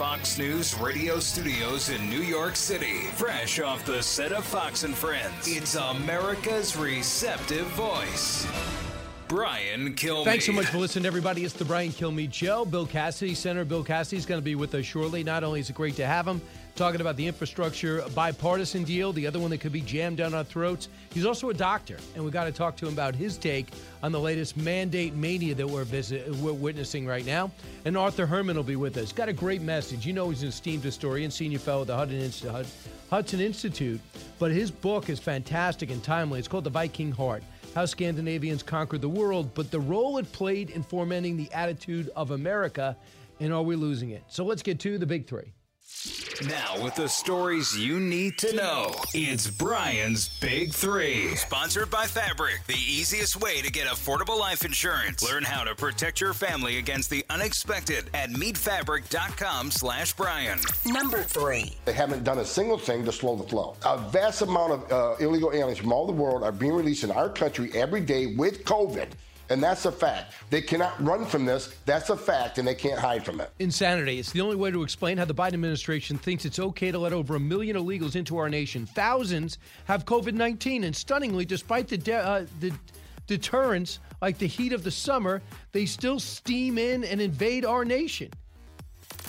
Fox News radio studios in New York City, fresh off the set of Fox and Friends, it's America's receptive voice. Brian Kilmeade. Thanks so much for listening, everybody. It's the Brian Kilmeade Show. Bill Cassidy, Senator Bill Cassidy, is going to be with us shortly. Not only is it great to have him, talking about the infrastructure bipartisan deal, the other one that could be jammed down our throats. He's also a doctor, and we got to talk to him about his take on the latest mandate mania that we're, visit, we're witnessing right now. And Arthur Herman will be with us. Got a great message. You know, he's an esteemed historian, senior fellow at the Hudson Institute, Hudson Institute, but his book is fantastic and timely. It's called The Viking Heart how Scandinavians conquered the world, but the role it played in fomenting the attitude of America, and are we losing it? So let's get to the big three. Now, with the stories you need to know, it's Brian's Big Three. Sponsored by Fabric, the easiest way to get affordable life insurance. Learn how to protect your family against the unexpected at meetfabric.com slash Brian. Number three. They haven't done a single thing to slow the flow. A vast amount of uh, illegal aliens from all the world are being released in our country every day with COVID. And that's a fact. They cannot run from this. That's a fact, and they can't hide from it. Insanity. It's the only way to explain how the Biden administration thinks it's okay to let over a million illegals into our nation. Thousands have COVID 19, and stunningly, despite the, de- uh, the deterrence, like the heat of the summer, they still steam in and invade our nation.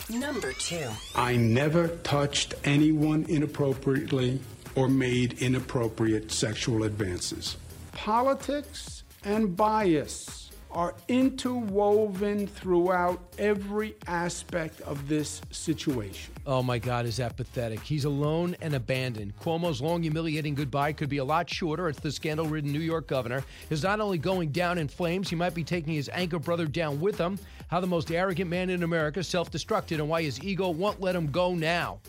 Number two. I never touched anyone inappropriately or made inappropriate sexual advances. Politics and bias are interwoven throughout every aspect of this situation. Oh my God, is that pathetic? He's alone and abandoned. Cuomo's long, humiliating goodbye could be a lot shorter. It's the scandal ridden New York governor is not only going down in flames, he might be taking his anchor brother down with him. How the most arrogant man in America self destructed and why his ego won't let him go now.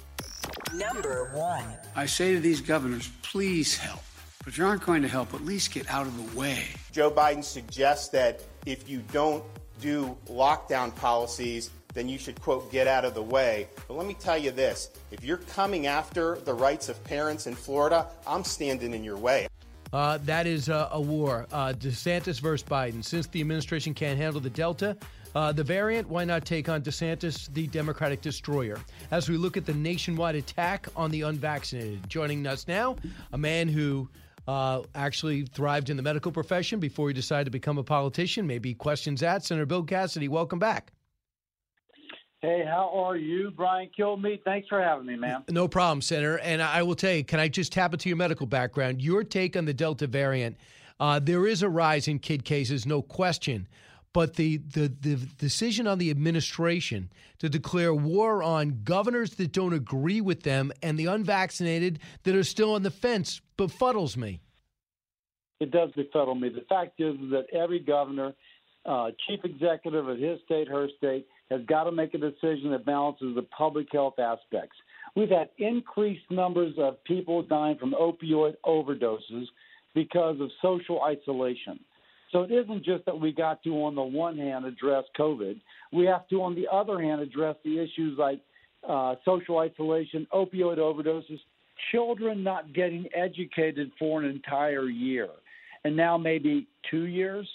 Number one. I say to these governors, please help. But you aren't going to help, at least get out of the way. Joe Biden suggests that if you don't do lockdown policies, then you should, quote, get out of the way. But let me tell you this if you're coming after the rights of parents in Florida, I'm standing in your way. Uh, that is uh, a war. Uh, DeSantis versus Biden. Since the administration can't handle the Delta, uh, the variant, why not take on DeSantis, the Democratic destroyer? As we look at the nationwide attack on the unvaccinated. Joining us now, a man who uh, actually thrived in the medical profession before he decided to become a politician. Maybe questions that. Senator Bill Cassidy, welcome back. Hey, how are you, Brian Kilmeade? Thanks for having me, man. No problem, Senator. And I will tell you, can I just tap into your medical background? Your take on the Delta variant. Uh, there is a rise in kid cases, no question. But the, the, the decision on the administration to declare war on governors that don't agree with them and the unvaccinated that are still on the fence befuddles me. It does befuddle me. The fact is that every governor, uh, chief executive of his state, her state, has got to make a decision that balances the public health aspects. We've had increased numbers of people dying from opioid overdoses because of social isolation. So it isn't just that we got to, on the one hand, address COVID. We have to, on the other hand, address the issues like uh, social isolation, opioid overdoses, children not getting educated for an entire year, and now maybe two years.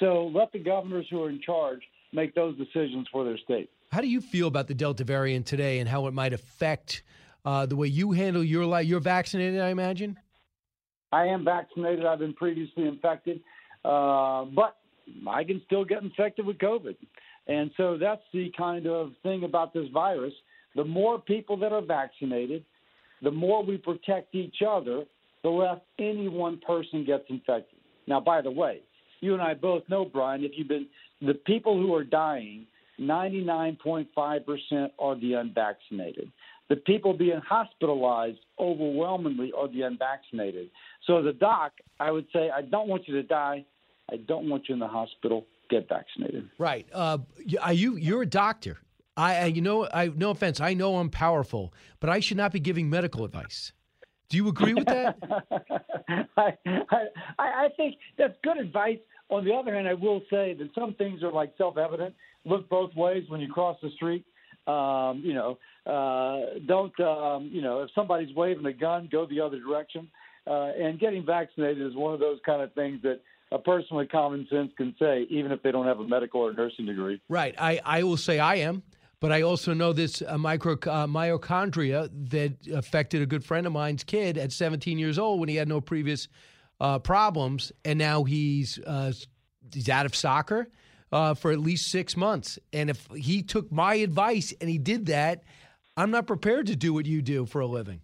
So let the governors who are in charge make those decisions for their state. How do you feel about the Delta variant today and how it might affect uh, the way you handle your life? You're vaccinated, I imagine? I am vaccinated. I've been previously infected. Uh, but I can still get infected with COVID. And so that's the kind of thing about this virus. The more people that are vaccinated, the more we protect each other, the less any one person gets infected. Now, by the way, you and I both know, Brian, if you've been the people who are dying, 99.5% are the unvaccinated. The people being hospitalized overwhelmingly are the unvaccinated. So, as a doc, I would say, I don't want you to die. I don't want you in the hospital. get vaccinated. Right. Uh, are you? You're a doctor. I, you know, I no offense. I know I'm powerful, but I should not be giving medical advice. Do you agree with that? I, I, I think that's good advice. On the other hand, I will say that some things are like self-evident. Look both ways when you cross the street. Um, you know, uh, don't um, you know if somebody's waving a gun, go the other direction. Uh, and getting vaccinated is one of those kind of things that a person with common sense can say, even if they don't have a medical or nursing degree. Right. I, I will say I am. But I also know this uh, micro uh, myochondria that affected a good friend of mine's kid at 17 years old when he had no previous uh, problems, and now he's uh, he's out of soccer uh, for at least six months. And if he took my advice and he did that, I'm not prepared to do what you do for a living.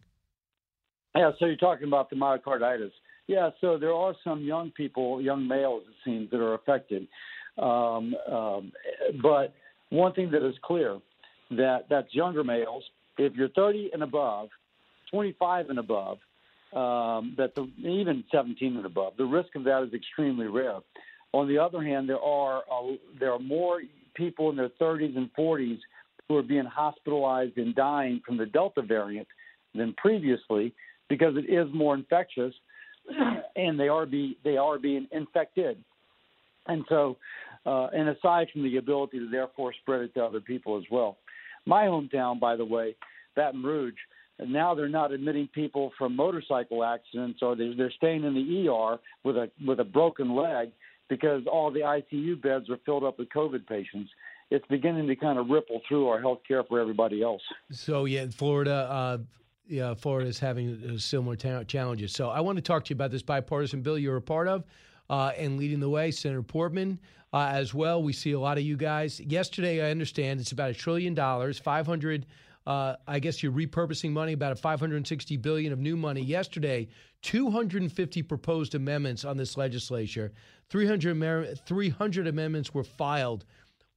Yeah, so you're talking about the myocarditis. Yeah, so there are some young people, young males, it seems, that are affected. Um, um, but one thing that is clear that that's younger males. If you're 30 and above, 25 and above, um, that the, even 17 and above, the risk of that is extremely rare. On the other hand, there are uh, there are more people in their 30s and 40s who are being hospitalized and dying from the Delta variant than previously because it is more infectious, and they are be they are being infected. And so, uh, and aside from the ability to therefore spread it to other people as well. My hometown, by the way, Baton Rouge, now they're not admitting people from motorcycle accidents or they're, they're staying in the ER with a with a broken leg because all the ICU beds are filled up with COVID patients. It's beginning to kind of ripple through our health care for everybody else. So yeah, in Florida. Uh, yeah, Florida is having uh, similar ta- challenges. So I want to talk to you about this bipartisan bill you're a part of uh, and leading the way, Senator Portman uh, as well. We see a lot of you guys. Yesterday, I understand it's about a trillion dollars, 500. Uh, I guess you're repurposing money, about a 560 billion of new money. Yesterday, 250 proposed amendments on this legislature. 300, 300 amendments were filed.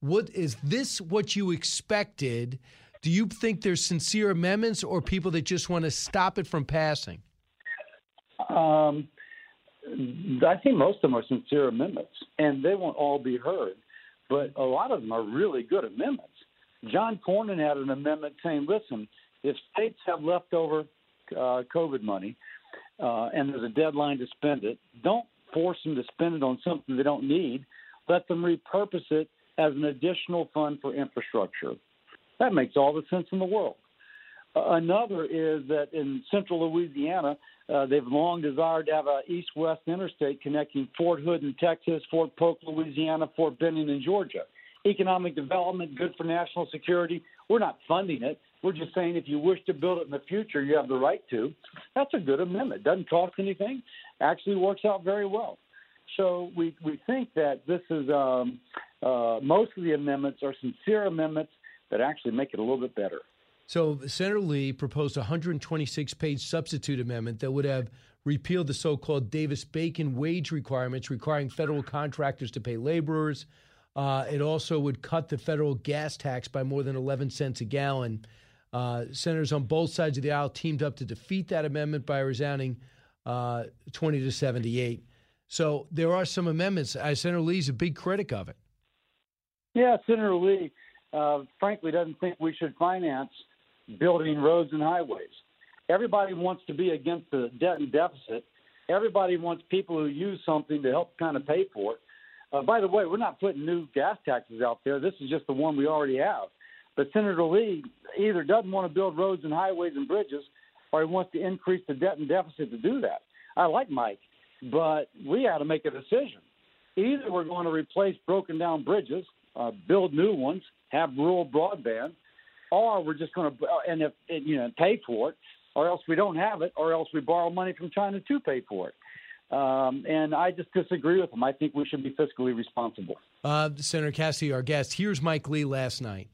What is this? What you expected? Do you think there's sincere amendments or people that just want to stop it from passing? Um, I think most of them are sincere amendments, and they won't all be heard, but a lot of them are really good amendments. John Cornyn had an amendment saying, listen, if states have leftover uh, COVID money uh, and there's a deadline to spend it, don't force them to spend it on something they don't need. Let them repurpose it as an additional fund for infrastructure. That makes all the sense in the world. Uh, another is that in central Louisiana, uh, they've long desired to have an east-west interstate connecting Fort Hood in Texas, Fort Polk, Louisiana, Fort Benning in Georgia. Economic development, good for national security. We're not funding it. We're just saying if you wish to build it in the future, you have the right to. That's a good amendment. Doesn't cost anything. Actually works out very well. So we we think that this is um, uh, most of the amendments are sincere amendments that actually make it a little bit better. So Senator Lee proposed a 126 page substitute amendment that would have repealed the so called Davis Bacon wage requirements requiring federal contractors to pay laborers. Uh, it also would cut the federal gas tax by more than 11 cents a gallon. Uh, senators on both sides of the aisle teamed up to defeat that amendment by resounding uh, 20 to 78. So there are some amendments. Uh, Senator Lee's a big critic of it. Yeah, Senator Lee, uh, frankly, doesn't think we should finance building roads and highways. Everybody wants to be against the debt and deficit. Everybody wants people who use something to help kind of pay for it. Uh, by the way, we're not putting new gas taxes out there. This is just the one we already have. But Senator Lee either doesn't want to build roads and highways and bridges, or he wants to increase the debt and deficit to do that. I like Mike, but we had to make a decision. Either we're going to replace broken down bridges, uh, build new ones, have rural broadband, or we're just going to and if you know pay for it, or else we don't have it, or else we borrow money from China to pay for it. Um, and I just disagree with them. I think we should be fiscally responsible. Uh, Senator Cassidy, our guest. Here's Mike Lee last night.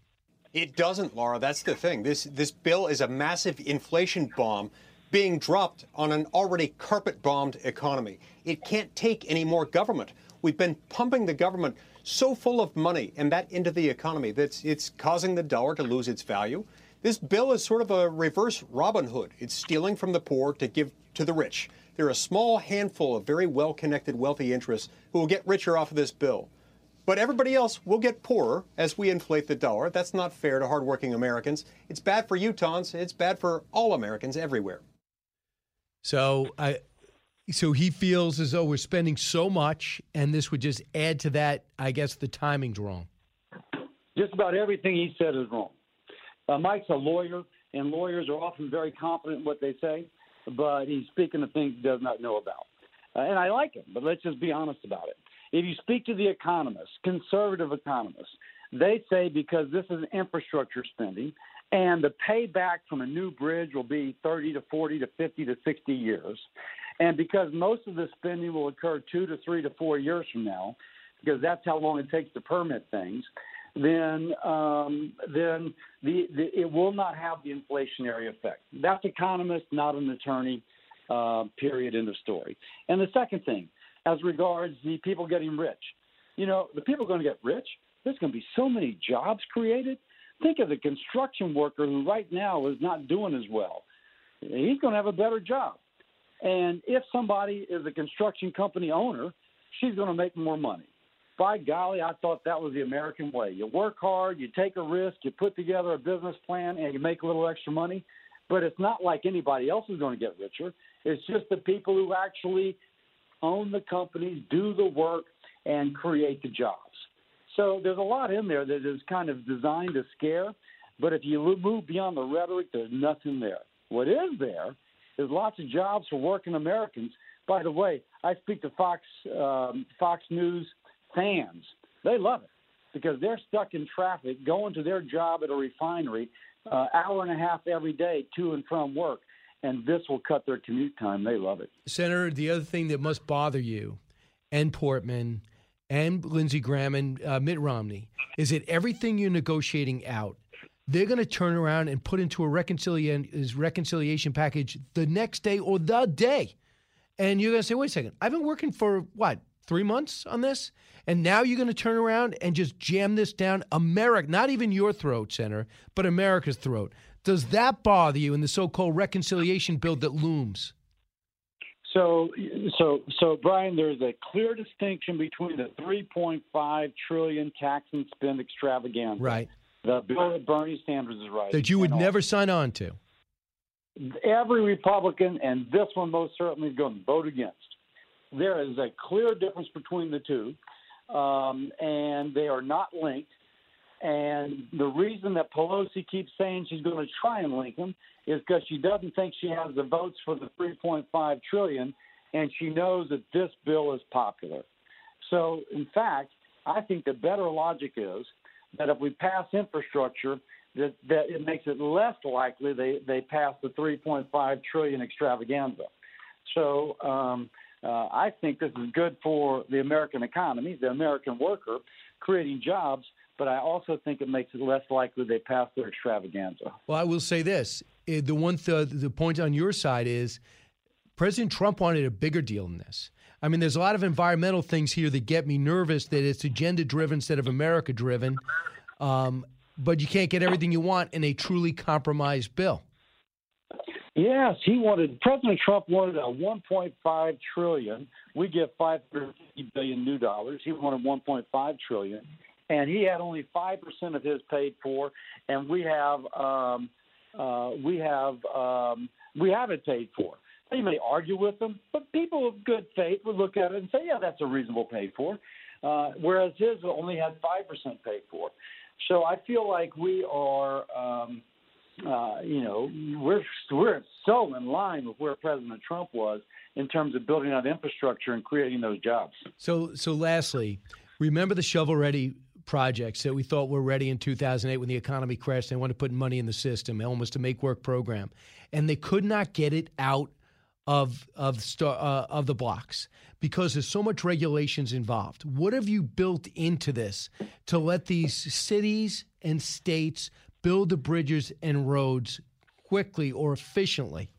It doesn't, Laura. That's the thing. This this bill is a massive inflation bomb being dropped on an already carpet bombed economy. It can't take any more government. We've been pumping the government so full of money and that into the economy that it's causing the dollar to lose its value. This bill is sort of a reverse Robin Hood. It's stealing from the poor to give to the rich. There are a small handful of very well connected, wealthy interests who will get richer off of this bill. But everybody else will get poorer as we inflate the dollar. That's not fair to hardworking Americans. It's bad for Utahns. It's bad for all Americans everywhere. So I, so he feels as though we're spending so much, and this would just add to that. I guess the timing's wrong. Just about everything he said is wrong. Uh, Mike's a lawyer, and lawyers are often very confident in what they say, but he's speaking of things he does not know about. Uh, and I like him, but let's just be honest about it. If you speak to the economists, conservative economists, they say because this is infrastructure spending and the payback from a new bridge will be 30 to 40 to 50 to 60 years. And because most of the spending will occur two to three to four years from now, because that's how long it takes to permit things, then um, then the, the, it will not have the inflationary effect. That's economist, not an attorney. Uh, period. End of story. And the second thing, as regards the people getting rich, you know, the people are going to get rich. There's going to be so many jobs created. Think of the construction worker who right now is not doing as well. He's going to have a better job. And if somebody is a construction company owner, she's going to make more money. By golly, I thought that was the American way. You work hard, you take a risk, you put together a business plan, and you make a little extra money. But it's not like anybody else is going to get richer. It's just the people who actually own the companies, do the work, and create the jobs. So there's a lot in there that is kind of designed to scare. But if you move beyond the rhetoric, there's nothing there. What is there is lots of jobs for working Americans. By the way, I speak to Fox um, Fox News fans. They love it because they're stuck in traffic going to their job at a refinery, uh, hour and a half every day to and from work and this will cut their commute time. They love it. Senator, the other thing that must bother you and Portman and Lindsey Graham and uh, Mitt Romney is that everything you're negotiating out, they're going to turn around and put into a reconciliation, reconciliation package the next day or the day. And you're going to say, wait a second, I've been working for what, three months on this? And now you're going to turn around and just jam this down America, not even your throat, Senator, but America's throat. Does that bother you in the so-called reconciliation bill that looms? So, so, so, Brian, there's a clear distinction between the 3.5 trillion tax and spend extravaganza, right? The bill that Bernie Sanders is writing, that you would never sign on to. Every Republican, and this one most certainly is going to vote against. There is a clear difference between the two, um, and they are not linked. And the reason that Pelosi keeps saying she's going to try and link them is because she doesn't think she has the votes for the 3.5 trillion, and she knows that this bill is popular. So, in fact, I think the better logic is that if we pass infrastructure, that, that it makes it less likely they, they pass the 3.5 trillion extravaganza. So um, uh, I think this is good for the American economy, the American worker, creating jobs, but I also think it makes it less likely they pass their extravaganza. Well, I will say this: eh, the one th- the point on your side is President Trump wanted a bigger deal than this. I mean, there's a lot of environmental things here that get me nervous that it's agenda driven instead of America driven. Um, but you can't get everything you want in a truly compromised bill. Yes, he wanted President Trump wanted a 1.5 trillion. We give 550 billion new dollars. He wanted 1.5 trillion and he had only five percent of his paid for, and we have um, uh, we have um, we have it paid for. They may argue with them, but people of good faith would look at it and say, "Yeah, that's a reasonable pay for," uh, whereas his only had five percent paid for. So I feel like we are. Um, uh, you know, we're we're so in line with where President Trump was in terms of building out infrastructure and creating those jobs. So, so lastly, remember the shovel ready projects that we thought were ready in 2008 when the economy crashed. They wanted to put money in the system, almost a make work program, and they could not get it out of of uh, of the blocks because there's so much regulations involved. What have you built into this to let these cities and states build the bridges and roads quickly or efficiently?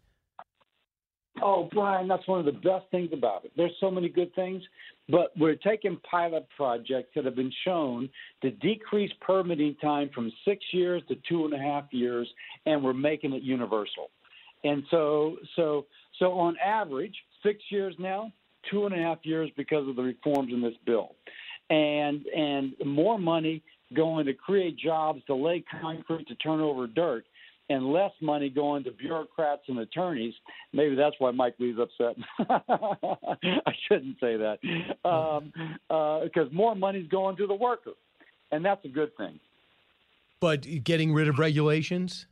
Oh, Brian, that's one of the best things about it. There's so many good things, but we're taking pilot projects that have been shown to decrease permitting time from six years to two and a half years, and we're making it universal. And so, so, so on average, six years now, two and a half years because of the reforms in this bill. and and more money going to create jobs, to lay concrete, to turn over dirt, and less money going to bureaucrats and attorneys. Maybe that's why Mike Lee's upset. I shouldn't say that because um, uh, more money's going to the worker, and that's a good thing. But getting rid of regulations?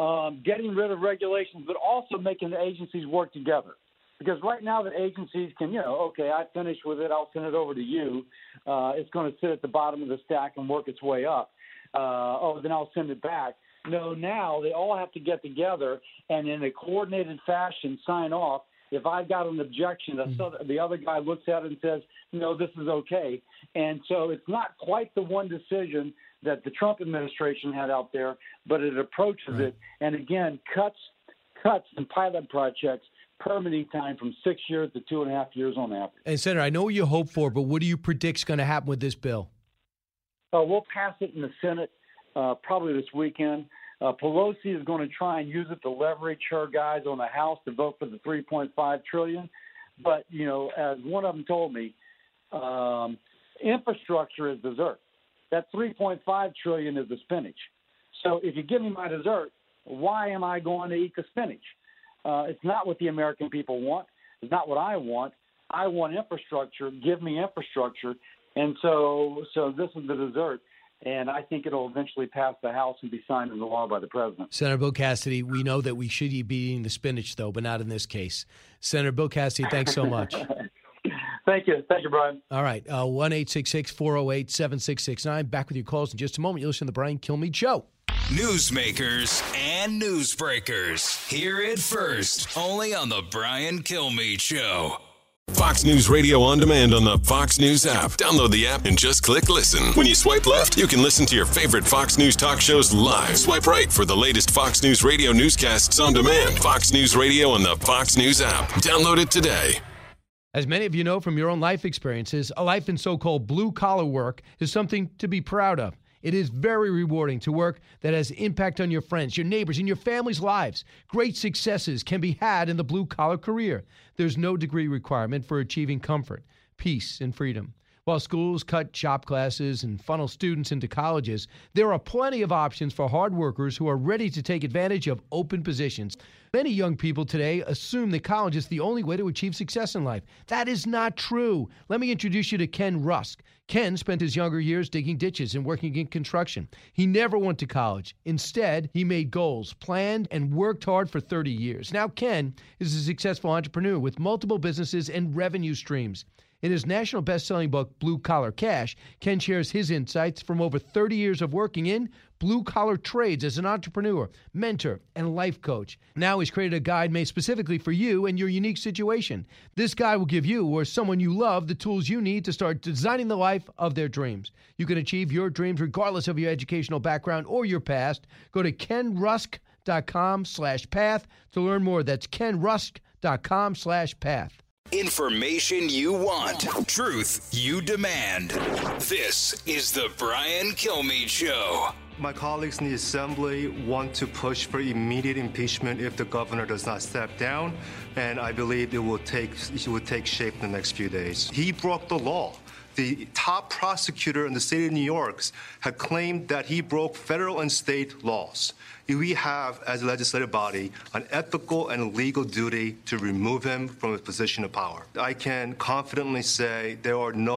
Um, getting rid of regulations, but also making the agencies work together. Because right now the agencies can, you know, okay, I finished with it, I'll send it over to you. Uh, it's going to sit at the bottom of the stack and work its way up. Uh, oh, then I'll send it back. No, now they all have to get together and in a coordinated fashion sign off. If I've got an objection, mm-hmm. the other guy looks at it and says, no, this is okay. And so it's not quite the one decision that the Trump administration had out there, but it approaches right. it and again cuts cuts and pilot projects permitting time from six years to two and a half years on average. And Senator, I know what you hope for, but what do you predict is going to happen with this bill? Uh, we'll pass it in the Senate uh, probably this weekend. Uh, Pelosi is going to try and use it to leverage her guys on the House to vote for the 3.5 trillion. But you know, as one of them told me, um, infrastructure is dessert. That 3.5 trillion is the spinach. So if you give me my dessert, why am I going to eat the spinach? Uh, it's not what the American people want. It's not what I want. I want infrastructure. Give me infrastructure. And so, so this is the dessert. And I think it'll eventually pass the House and be signed into law by the president. Senator Bill Cassidy, we know that we should be eating the spinach, though, but not in this case. Senator Bill Cassidy, thanks so much. Thank you. Thank you, Brian. All right. Uh, 1 408 7669. Back with your calls in just a moment. You listen to the Brian Kilmeade Show. Newsmakers and newsbreakers. Hear it first. Only on the Brian Kilmeade Show. Fox News Radio on demand on the Fox News app. Download the app and just click listen. When you swipe left, you can listen to your favorite Fox News talk shows live. Swipe right for the latest Fox News Radio newscasts on demand. Fox News Radio on the Fox News app. Download it today. As many of you know from your own life experiences, a life in so called blue collar work is something to be proud of. It is very rewarding to work that has impact on your friends, your neighbors, and your family's lives. Great successes can be had in the blue collar career. There's no degree requirement for achieving comfort, peace, and freedom. While schools cut shop classes and funnel students into colleges, there are plenty of options for hard workers who are ready to take advantage of open positions. Many young people today assume that college is the only way to achieve success in life. That is not true. Let me introduce you to Ken Rusk. Ken spent his younger years digging ditches and working in construction. He never went to college. Instead, he made goals, planned, and worked hard for 30 years. Now, Ken is a successful entrepreneur with multiple businesses and revenue streams. In his national best selling book, Blue Collar Cash, Ken shares his insights from over 30 years of working in blue collar trades as an entrepreneur, mentor, and life coach. Now he's created a guide made specifically for you and your unique situation. This guide will give you or someone you love the tools you need to start designing the life of their dreams. You can achieve your dreams regardless of your educational background or your past. Go to kenrusk.com slash path to learn more. That's kenrusk.com slash path. Information you want, truth you demand. This is the Brian Kilmeade Show. My colleagues in the assembly want to push for immediate impeachment if the governor does not step down, and I believe it will take it will take shape in the next few days. He broke the law. The top prosecutor in the state of New York had claimed that he broke federal and state laws we have, as a legislative body, an ethical and legal duty to remove him from his position of power. I can confidently say there are no.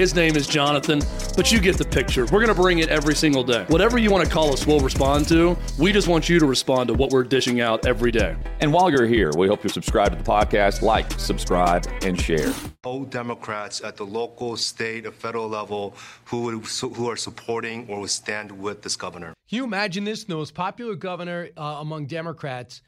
His name is Jonathan, but you get the picture. We're going to bring it every single day. Whatever you want to call us, we'll respond to. We just want you to respond to what we're dishing out every day. And while you're here, we hope you subscribe to the podcast, like, subscribe, and share. Old Democrats at the local, state, or federal level who, who are supporting or will stand with this governor. Can you imagine this? The most popular governor uh, among Democrats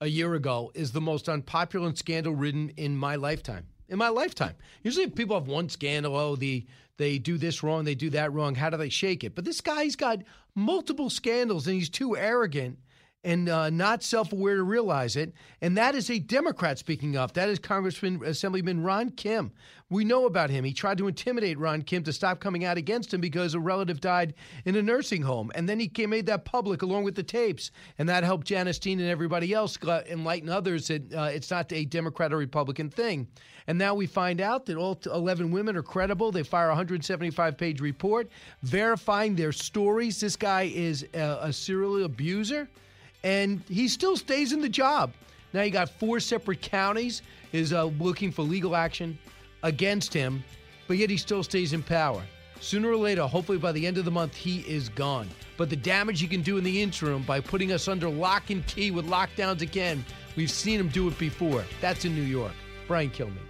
a year ago is the most unpopular and scandal ridden in my lifetime in my lifetime. Usually, people have one scandal. Oh, the they do this wrong, they do that wrong. How do they shake it? But this guy's got multiple scandals, and he's too arrogant. And uh, not self aware to realize it. And that is a Democrat speaking up. That is Congressman, Assemblyman Ron Kim. We know about him. He tried to intimidate Ron Kim to stop coming out against him because a relative died in a nursing home. And then he came, made that public along with the tapes. And that helped Janice Dean and everybody else enlighten others that uh, it's not a Democrat or Republican thing. And now we find out that all 11 women are credible. They fire a 175 page report verifying their stories. This guy is a, a serial abuser, and he still stays in the job. Now you got four separate counties is uh, looking for legal action against him, but yet he still stays in power. Sooner or later, hopefully by the end of the month, he is gone. But the damage he can do in the interim by putting us under lock and key with lockdowns again, we've seen him do it before. That's in New York. Brian Kilmeade.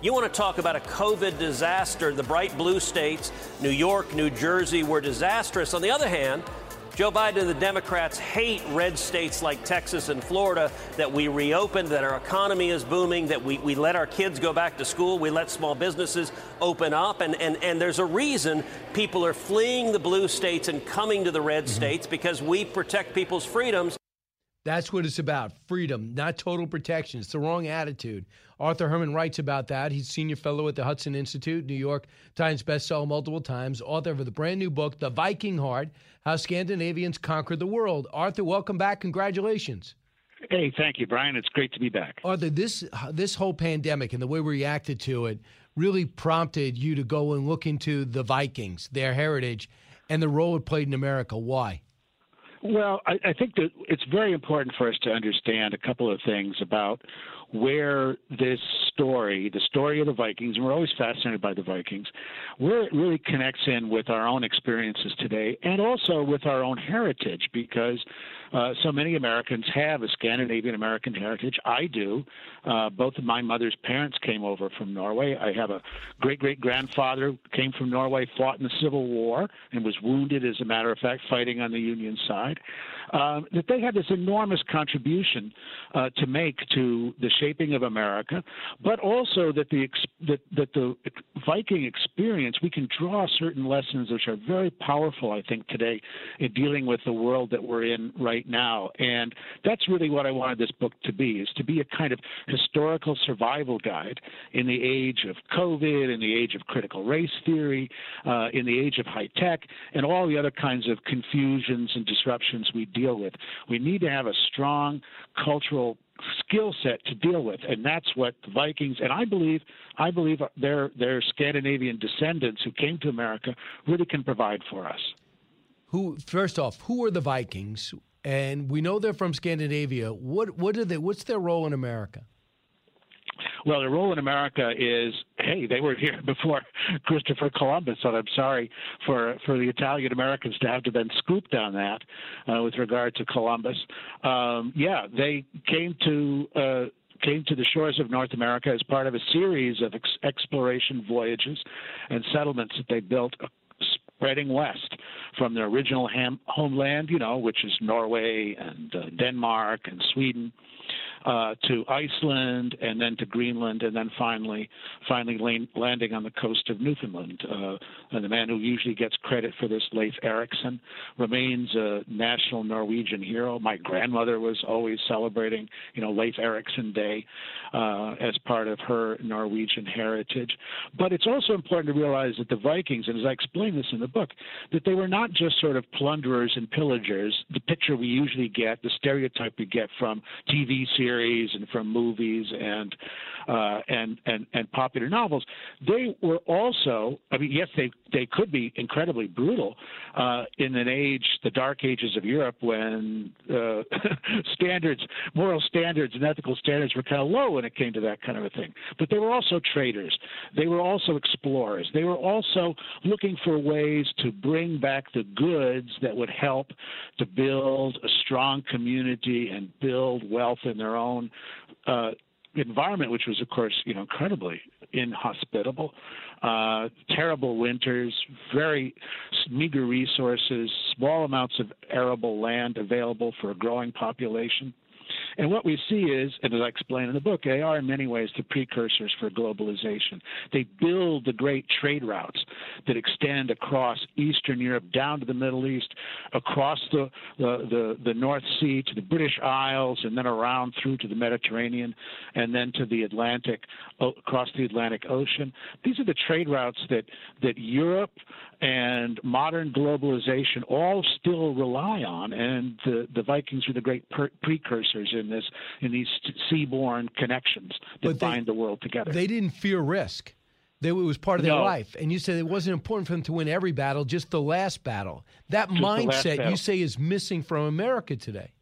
You want to talk about a COVID disaster? The bright blue states, New York, New Jersey, were disastrous. On the other hand, Joe Biden and the Democrats hate red states like Texas and Florida that we reopened, that our economy is booming, that we, we let our kids go back to school, we let small businesses open up. And, and, and there's a reason people are fleeing the blue states and coming to the red mm-hmm. states because we protect people's freedoms. That's what it's about freedom, not total protection. It's the wrong attitude. Arthur Herman writes about that. He's senior fellow at the Hudson Institute, New York Times bestseller multiple times, author of the brand new book, The Viking Heart How Scandinavians Conquered the World. Arthur, welcome back. Congratulations. Hey, thank you, Brian. It's great to be back. Arthur, this this whole pandemic and the way we reacted to it really prompted you to go and look into the Vikings, their heritage, and the role it played in America. Why? Well, I, I think that it's very important for us to understand a couple of things about where this story, the story of the Vikings, and we're always fascinated by the Vikings, where it really connects in with our own experiences today and also with our own heritage because uh, so many Americans have a Scandinavian American heritage. I do. Uh, both of my mother's parents came over from Norway. I have a great great grandfather came from Norway, fought in the Civil War, and was wounded, as a matter of fact, fighting on the Union side. Uh, that they had this enormous contribution uh, to make to the shaping of America, but also that the that, that the Viking experience we can draw certain lessons which are very powerful, I think, today in dealing with the world that we're in right now. And that's really what I wanted this book to be: is to be a kind of historical survival guide in the age of COVID, in the age of critical race theory, uh, in the age of high tech, and all the other kinds of confusions and disruptions we deal with. We need to have a strong cultural skill set to deal with, and that's what the Vikings and I believe I believe their their Scandinavian descendants who came to America really can provide for us. Who first off, who are the Vikings? And we know they're from Scandinavia. What what are they? What's their role in America? Well, the role in America is, hey, they were here before Christopher Columbus, and I'm sorry for for the Italian Americans to have to then scoop down that uh, with regard to Columbus. Um, yeah, they came to. Uh, came to the shores of North America as part of a series of ex- exploration voyages and settlements that they built spreading west from their original ham- homeland, you know, which is Norway and uh, Denmark and Sweden, uh, to Iceland and then to Greenland and then finally finally landing on the coast of Newfoundland. Uh, and the man who usually gets credit for this, Leif Erikson, remains a national Norwegian hero. My grandmother was always celebrating, you know, Leif Erikson Day uh, as part of her Norwegian heritage. But it's also important to realize that the Vikings, and as I explain this in the book, that they were not just sort of plunderers and pillagers. The picture we usually get, the stereotype we get from TV series series and from movies and uh, and and and popular novels. They were also, I mean, yes, they they could be incredibly brutal uh, in an age, the dark ages of Europe, when uh, standards, moral standards, and ethical standards were kind of low when it came to that kind of a thing. But they were also traders. They were also explorers. They were also looking for ways to bring back the goods that would help to build a strong community and build wealth in their own uh, environment, which was, of course, you know, incredibly inhospitable, uh, terrible winters, very meager resources, small amounts of arable land available for a growing population. And what we see is, and as I explain in the book, they are in many ways the precursors for globalization. They build the great trade routes that extend across Eastern Europe down to the Middle East, across the, the, the, the North Sea to the British Isles, and then around through to the Mediterranean, and then to the Atlantic, across the Atlantic Ocean. These are the trade routes that, that Europe and modern globalization all still rely on, and the, the Vikings were the great per- precursors in this in these seaborne connections that they, bind the world together. They didn't fear risk. They, it was part of their No. life. And you said it wasn't important for them to win every battle, just the last battle. That Just mindset battle. you say is missing from America today.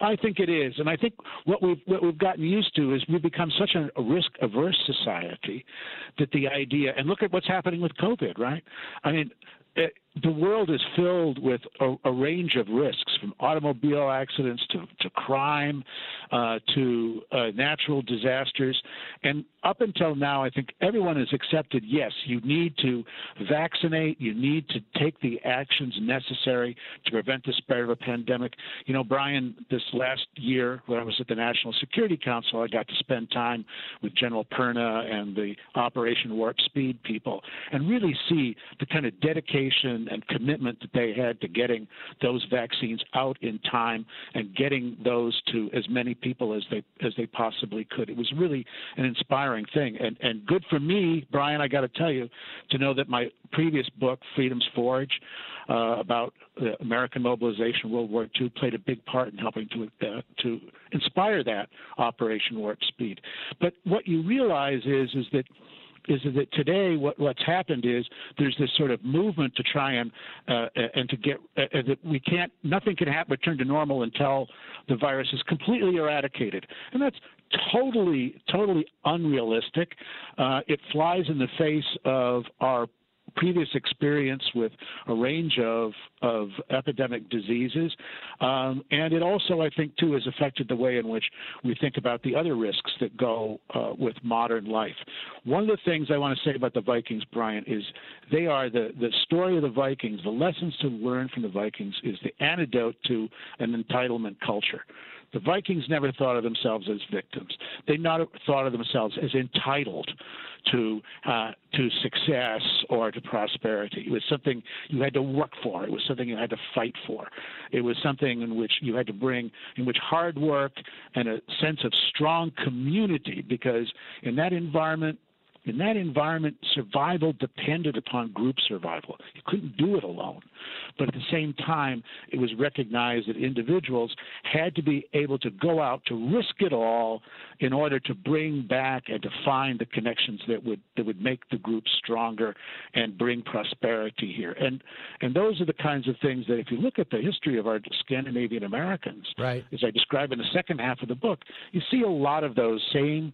I think it is, and I think what we've what we've gotten used to is we've become such a, risk averse society that the idea and look at what's happening with COVID, right? I mean. It, the world is filled with a, a range of risks, from automobile accidents to, to crime uh, to uh, natural disasters. And up until now, I think everyone has accepted yes, you need to vaccinate, you need to take the actions necessary to prevent the spread of a pandemic. You know, Brian, this last year when I was at the National Security Council, I got to spend time with General Perna and the Operation Warp Speed people and really see the kind of dedication and commitment that they had to getting those vaccines out in time and getting those to as many people as they as they possibly could. It was really an inspiring thing and and good for me, Brian. I got to tell you, to know that my previous book, Freedom's Forge, uh, about the American mobilization, World War II, played a big part in helping to uh, to inspire that Operation Warp Speed. But what you realize is is that is that today what, what's happened is there's this sort of movement to try and uh, and to get uh, uh, that we can't nothing can happen return to normal until the virus is completely eradicated, and that's totally totally unrealistic. Uh, it flies in the face of our previous experience with a range of of epidemic diseases, um, and it also, I think, too, has affected the way in which we think about the other risks that go uh, with modern life. One of the things I want to say about the Vikings, Brian, is they are the the story of the Vikings. The lessons to learn from the Vikings is the antidote to an entitlement culture. The Vikings never thought of themselves as victims. They not thought of themselves as entitled to uh, to success or to prosperity. It was something you had to work for. It was something you had to fight for. It was something in which you had to bring, in which hard work and a sense of strong community, because in that environment. In that environment, survival depended upon group survival. You couldn't do it alone. But at the same time, it was recognized that individuals had to be able to go out to risk it all in order to bring back and to find the connections that would that would make the group stronger and bring prosperity here. And and those are the kinds of things that if you look at the history of our Scandinavian Americans, right. as I describe in the second half of the book, you see a lot of those same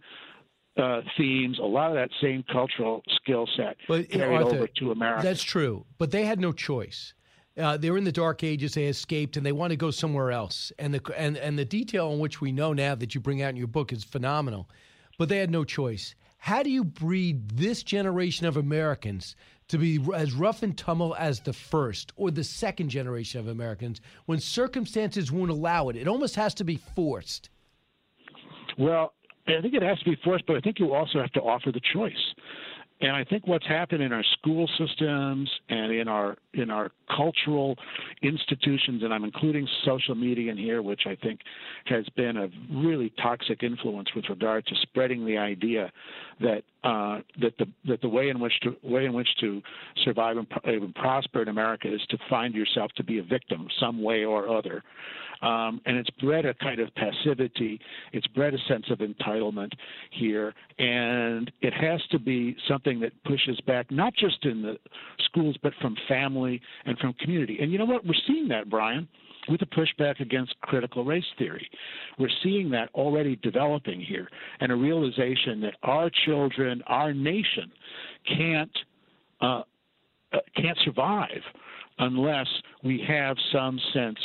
uh, themes, a lot of that same cultural skill set But carried Arthur, over to America. That's true, but they had no choice. Uh, they were in the dark ages. They escaped, and they want to go somewhere else. And the and and the detail in which we know now that you bring out in your book is phenomenal. But they had no choice. How do you breed this generation of Americans to be as rough and tumble as the first or the second generation of Americans when circumstances won't allow it? It almost has to be forced. Well, I think it has to be forced, but I think you also have to offer the choice. And I think what's happened in our school systems and in our in our cultural institutions, and I'm including social media in here, which I think has been a really toxic influence with regard to spreading the idea that uh, that the that the way in which to way in which to survive and, and prosper in America is to find yourself to be a victim some way or other. Um, and it's bred a kind of passivity. It's bred a sense of entitlement here, and it has to be something that pushes back not just in the schools, but from family and from community. And you know what? We're seeing that, Brian with the pushback against critical race theory. We're seeing that already developing here, and a realization that our children, our nation, can't uh, uh, can't survive unless we have some sense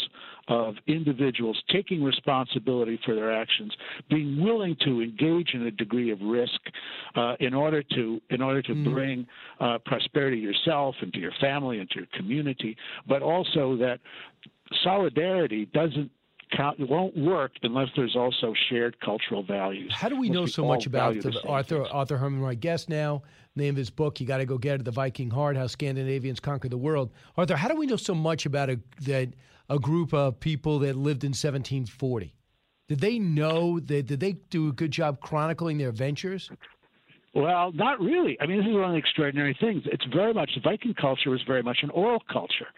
of individuals taking responsibility for their actions, being willing to engage in a degree of risk uh, in order to in order to mm. bring uh, prosperity to yourself and to your family and to your community, but also that solidarity doesn't count, it won't work unless there's also shared cultural values. How do we know so much about the, Arthur Arthur Herman, my guest now? Name of his book, you got to go get it, The Viking Heart: How Scandinavians Conquered the World. Arthur, how do we know so much about a, that a group of people that lived in 1740? Did they know that? Did they do a good job chronicling their adventures? Well, not really. I mean, this is one of the extraordinary things. It's very much the Viking culture was very much an oral culture.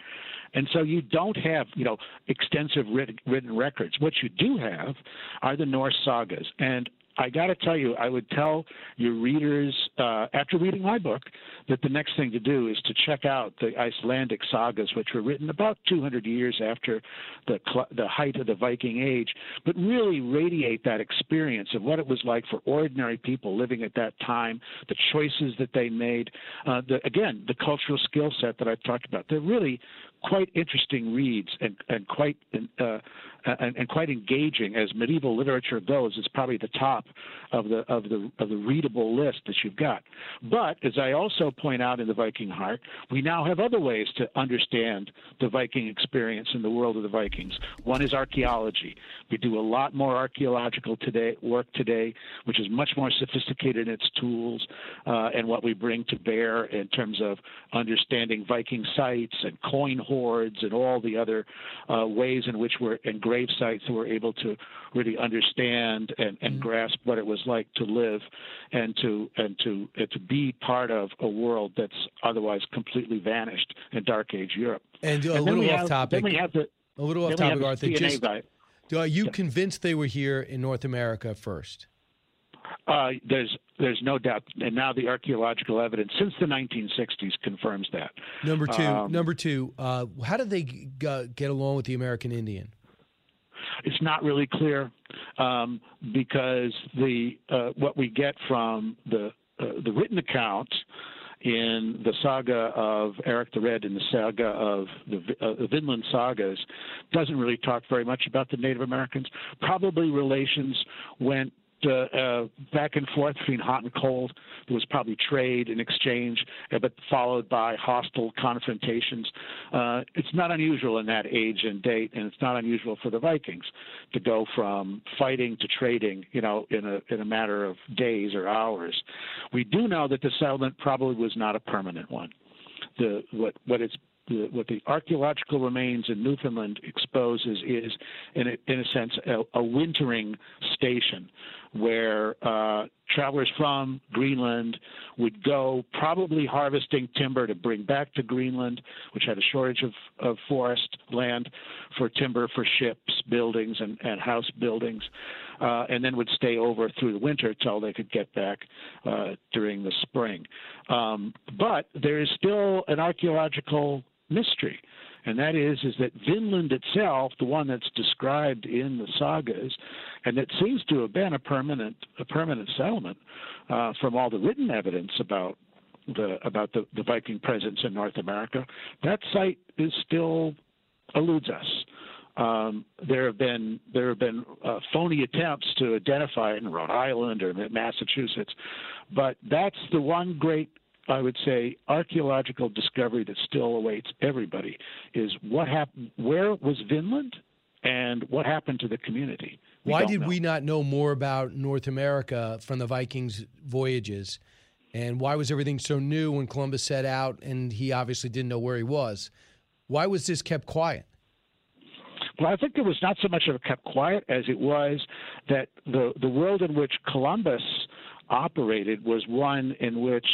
And so you don't have, you know, extensive written, written records. What you do have are the Norse sagas. And I got to tell you, I would tell your readers uh, after reading my book that the next thing to do is to check out the Icelandic sagas, which were written about 200 years after the the height of the Viking Age, but really radiate that experience of what it was like for ordinary people living at that time, the choices that they made, uh, the, again, the cultural skill set that I've talked about. They're really quite interesting reads and, and quite uh, and, and, quite engaging as medieval literature goes. It's probably the top of the of the of the readable list that you've got. But as I also point out in the Viking Heart, we now have other ways to understand the Viking experience in the world of the Vikings. One is archaeology. We do a lot more archaeological today work today, which is much more sophisticated in its tools uh, and what we bring to bear in terms of understanding Viking sites and coin hoards and all the other uh, ways in which we're in grave sites we're able to really understand and, and mm-hmm. grasp what it was like to live and to and to and to be part of a world that's otherwise completely vanished in Dark Age Europe. And, uh, a little off have, topic. The, a little off topic, Arthur. Just, are you yeah. convinced they were here in North America first? Uh, there's there's no doubt, and now the archaeological evidence since the 1960s confirms that. Number two, um, number two, uh, how did they g- get along with the American Indian? It's not really clear um, because the uh, what we get from the uh, the written accounts in the saga of Eric the Red and the saga of the, uh, the Vinland sagas doesn't really talk very much about the Native Americans. Probably relations went uh, uh, back and forth between hot and cold. There was probably trade and exchange, uh, but followed by hostile confrontations. Uh, it's not unusual in that age and date, and it's not unusual for the Vikings to go from fighting to trading, you know, in a in a matter of days or hours. We do know that the settlement probably was not a permanent one. The what what it's the, what the archaeological remains in Newfoundland exposes is, in a, in a sense, a, a wintering station where uh, travelers from Greenland would go, probably harvesting timber to bring back to Greenland, which had a shortage of, of forest land for timber for ships, buildings, and, and house buildings, uh, and then would stay over through the winter until they could get back uh, during the spring. Um, but there is still an archaeological mystery and that is is that Vinland itself, the one that's described in the sagas, and that seems to have been a permanent a permanent settlement uh, from all the written evidence about the about the, the Viking presence in North America. That site is still eludes us. Um, there have been there have been uh, phony attempts to identify it in Rhode Island or Massachusetts, but that's the one great I would say archaeological discovery that still awaits everybody is what happened. Where was Vinland, and what happened to the community? We Why did know. we not know more about North America from the Vikings' voyages And why was everything so new when Columbus set out and he obviously didn't know where he was? Why was this kept quiet? Well, I think it was not so much of a kept quiet as it was that the the world in which Columbus operated was one in which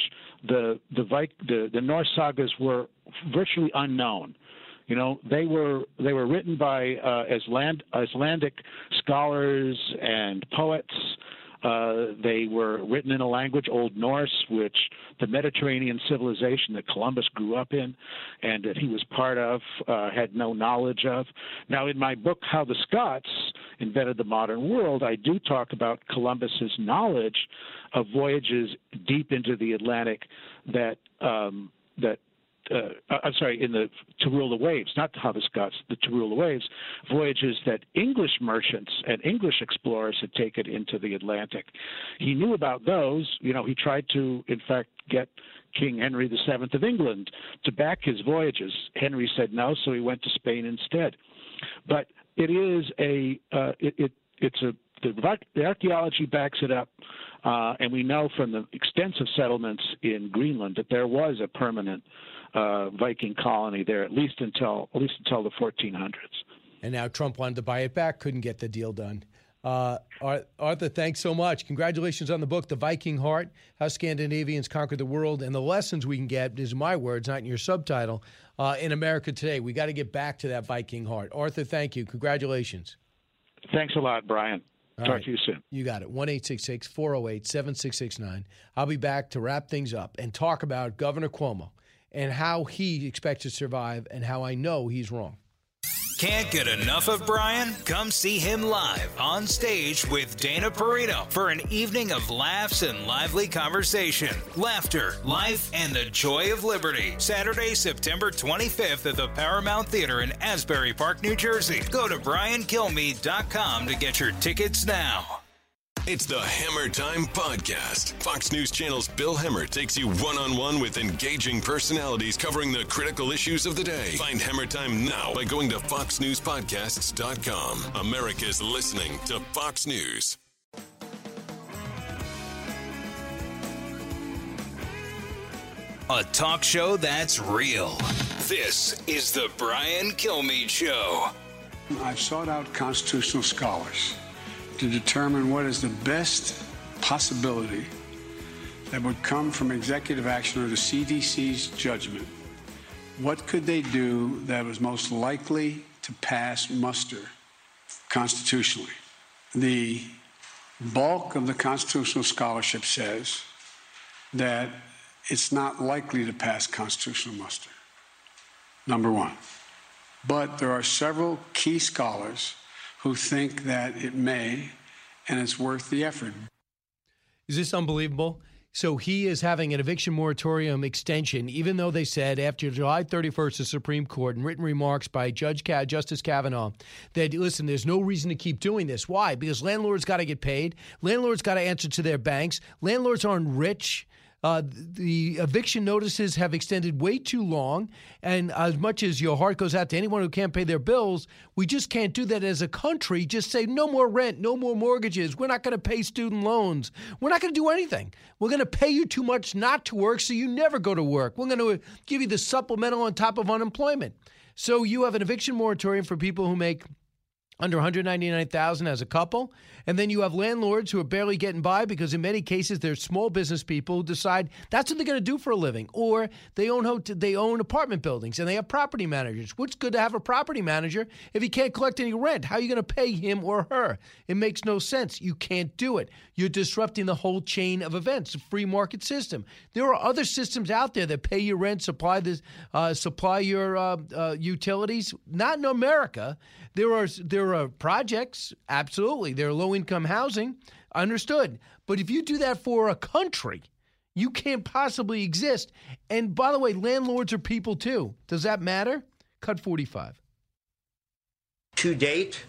the the the, the Norse sagas were virtually unknown. You know, they were they were written by uh, Iceland, Icelandic scholars and poets uh, they were written in a language, Old Norse, which the Mediterranean civilization that Columbus grew up in and that he was part of uh, had no knowledge of. Now, in my book, How the Scots Invented the Modern World, I do talk about Columbus's knowledge of voyages deep into the Atlantic that um, that uh, I'm sorry, in the to rule the waves, not the Scots, the to rule the waves, voyages that English merchants and English explorers had taken into the Atlantic. He knew about those. You know, he tried to, in fact, get King Henry VII of England to back his voyages. Henry said no, so he went to Spain instead. But it is a uh, it, it it's a the, the archaeology backs it up, uh, and we know from the extensive settlements in Greenland that there was a permanent uh, Viking colony there at least until at least until the 1400s. And now Trump wanted to buy it back, couldn't get the deal done. Uh, Arthur, thanks so much. Congratulations on the book, The Viking Heart How Scandinavians Conquered the World, and the lessons we can get, is my words, not in your subtitle, uh, in America today. We got to get back to that Viking heart. Arthur, thank you. Congratulations. Thanks a lot, Brian. All Talk right. to you soon. You got it. 1 408 7669. I'll be back to wrap things up and talk about Governor Cuomo and how he expects to survive and how I know he's wrong. Can't get enough of Brian? Come see him live on stage with Dana Perino for an evening of laughs and lively conversation, laughter, life, and the joy of liberty. Saturday, September 25th at the Paramount Theater in Asbury Park, New Jersey. Go to briankilmeade.com to get your tickets now. It's the Hemmer Time Podcast. Fox News Channel's Bill Hemmer takes you one on one with engaging personalities covering the critical issues of the day. Find Hemmer Time now by going to FoxNewsPodcasts.com. America's listening to Fox News. A talk show that's real. This is The Brian Kilmeade Show. I've sought out constitutional scholars to determine what is the best possibility that would come from executive action or the CDC's judgment. What could they do that was most likely to pass muster constitutionally? The bulk of the constitutional scholarship says that it's not likely to pass constitutional muster. Number one. But there are several key scholars who think that it may and it's worth the effort. Is this unbelievable? So he is having an eviction moratorium extension, even though they said after July 31st, the Supreme Court, in written remarks by Judge Justice Kavanaugh, that listen, there's no reason to keep doing this. Why? Because landlords got to get paid. Landlords got to answer to their banks. Landlords aren't rich. Uh, the eviction notices have extended way too long. And as much as your heart goes out to anyone who can't pay their bills, we just can't do that as a country. Just say no more rent, no more mortgages. We're not going to pay student loans. We're not going to do anything. We're going to pay you too much not to work so you never go to work. We're going to give you the supplemental on top of unemployment. So you have an eviction moratorium for people who make under 199,000 as a couple and then you have landlords who are barely getting by because in many cases they're small business people who decide that's what they're going to do for a living or they own they own apartment buildings and they have property managers. What's good to have a property manager if he can't collect any rent? How are you going to pay him or her? It makes no sense. You can't do it. You're disrupting the whole chain of events, the free market system. There are other systems out there that pay your rent, supply this, uh, supply your uh, uh, utilities. Not in America. There are there are projects, absolutely. There are low income housing, understood. But if you do that for a country, you can't possibly exist. And by the way, landlords are people too. Does that matter? Cut 45. To date,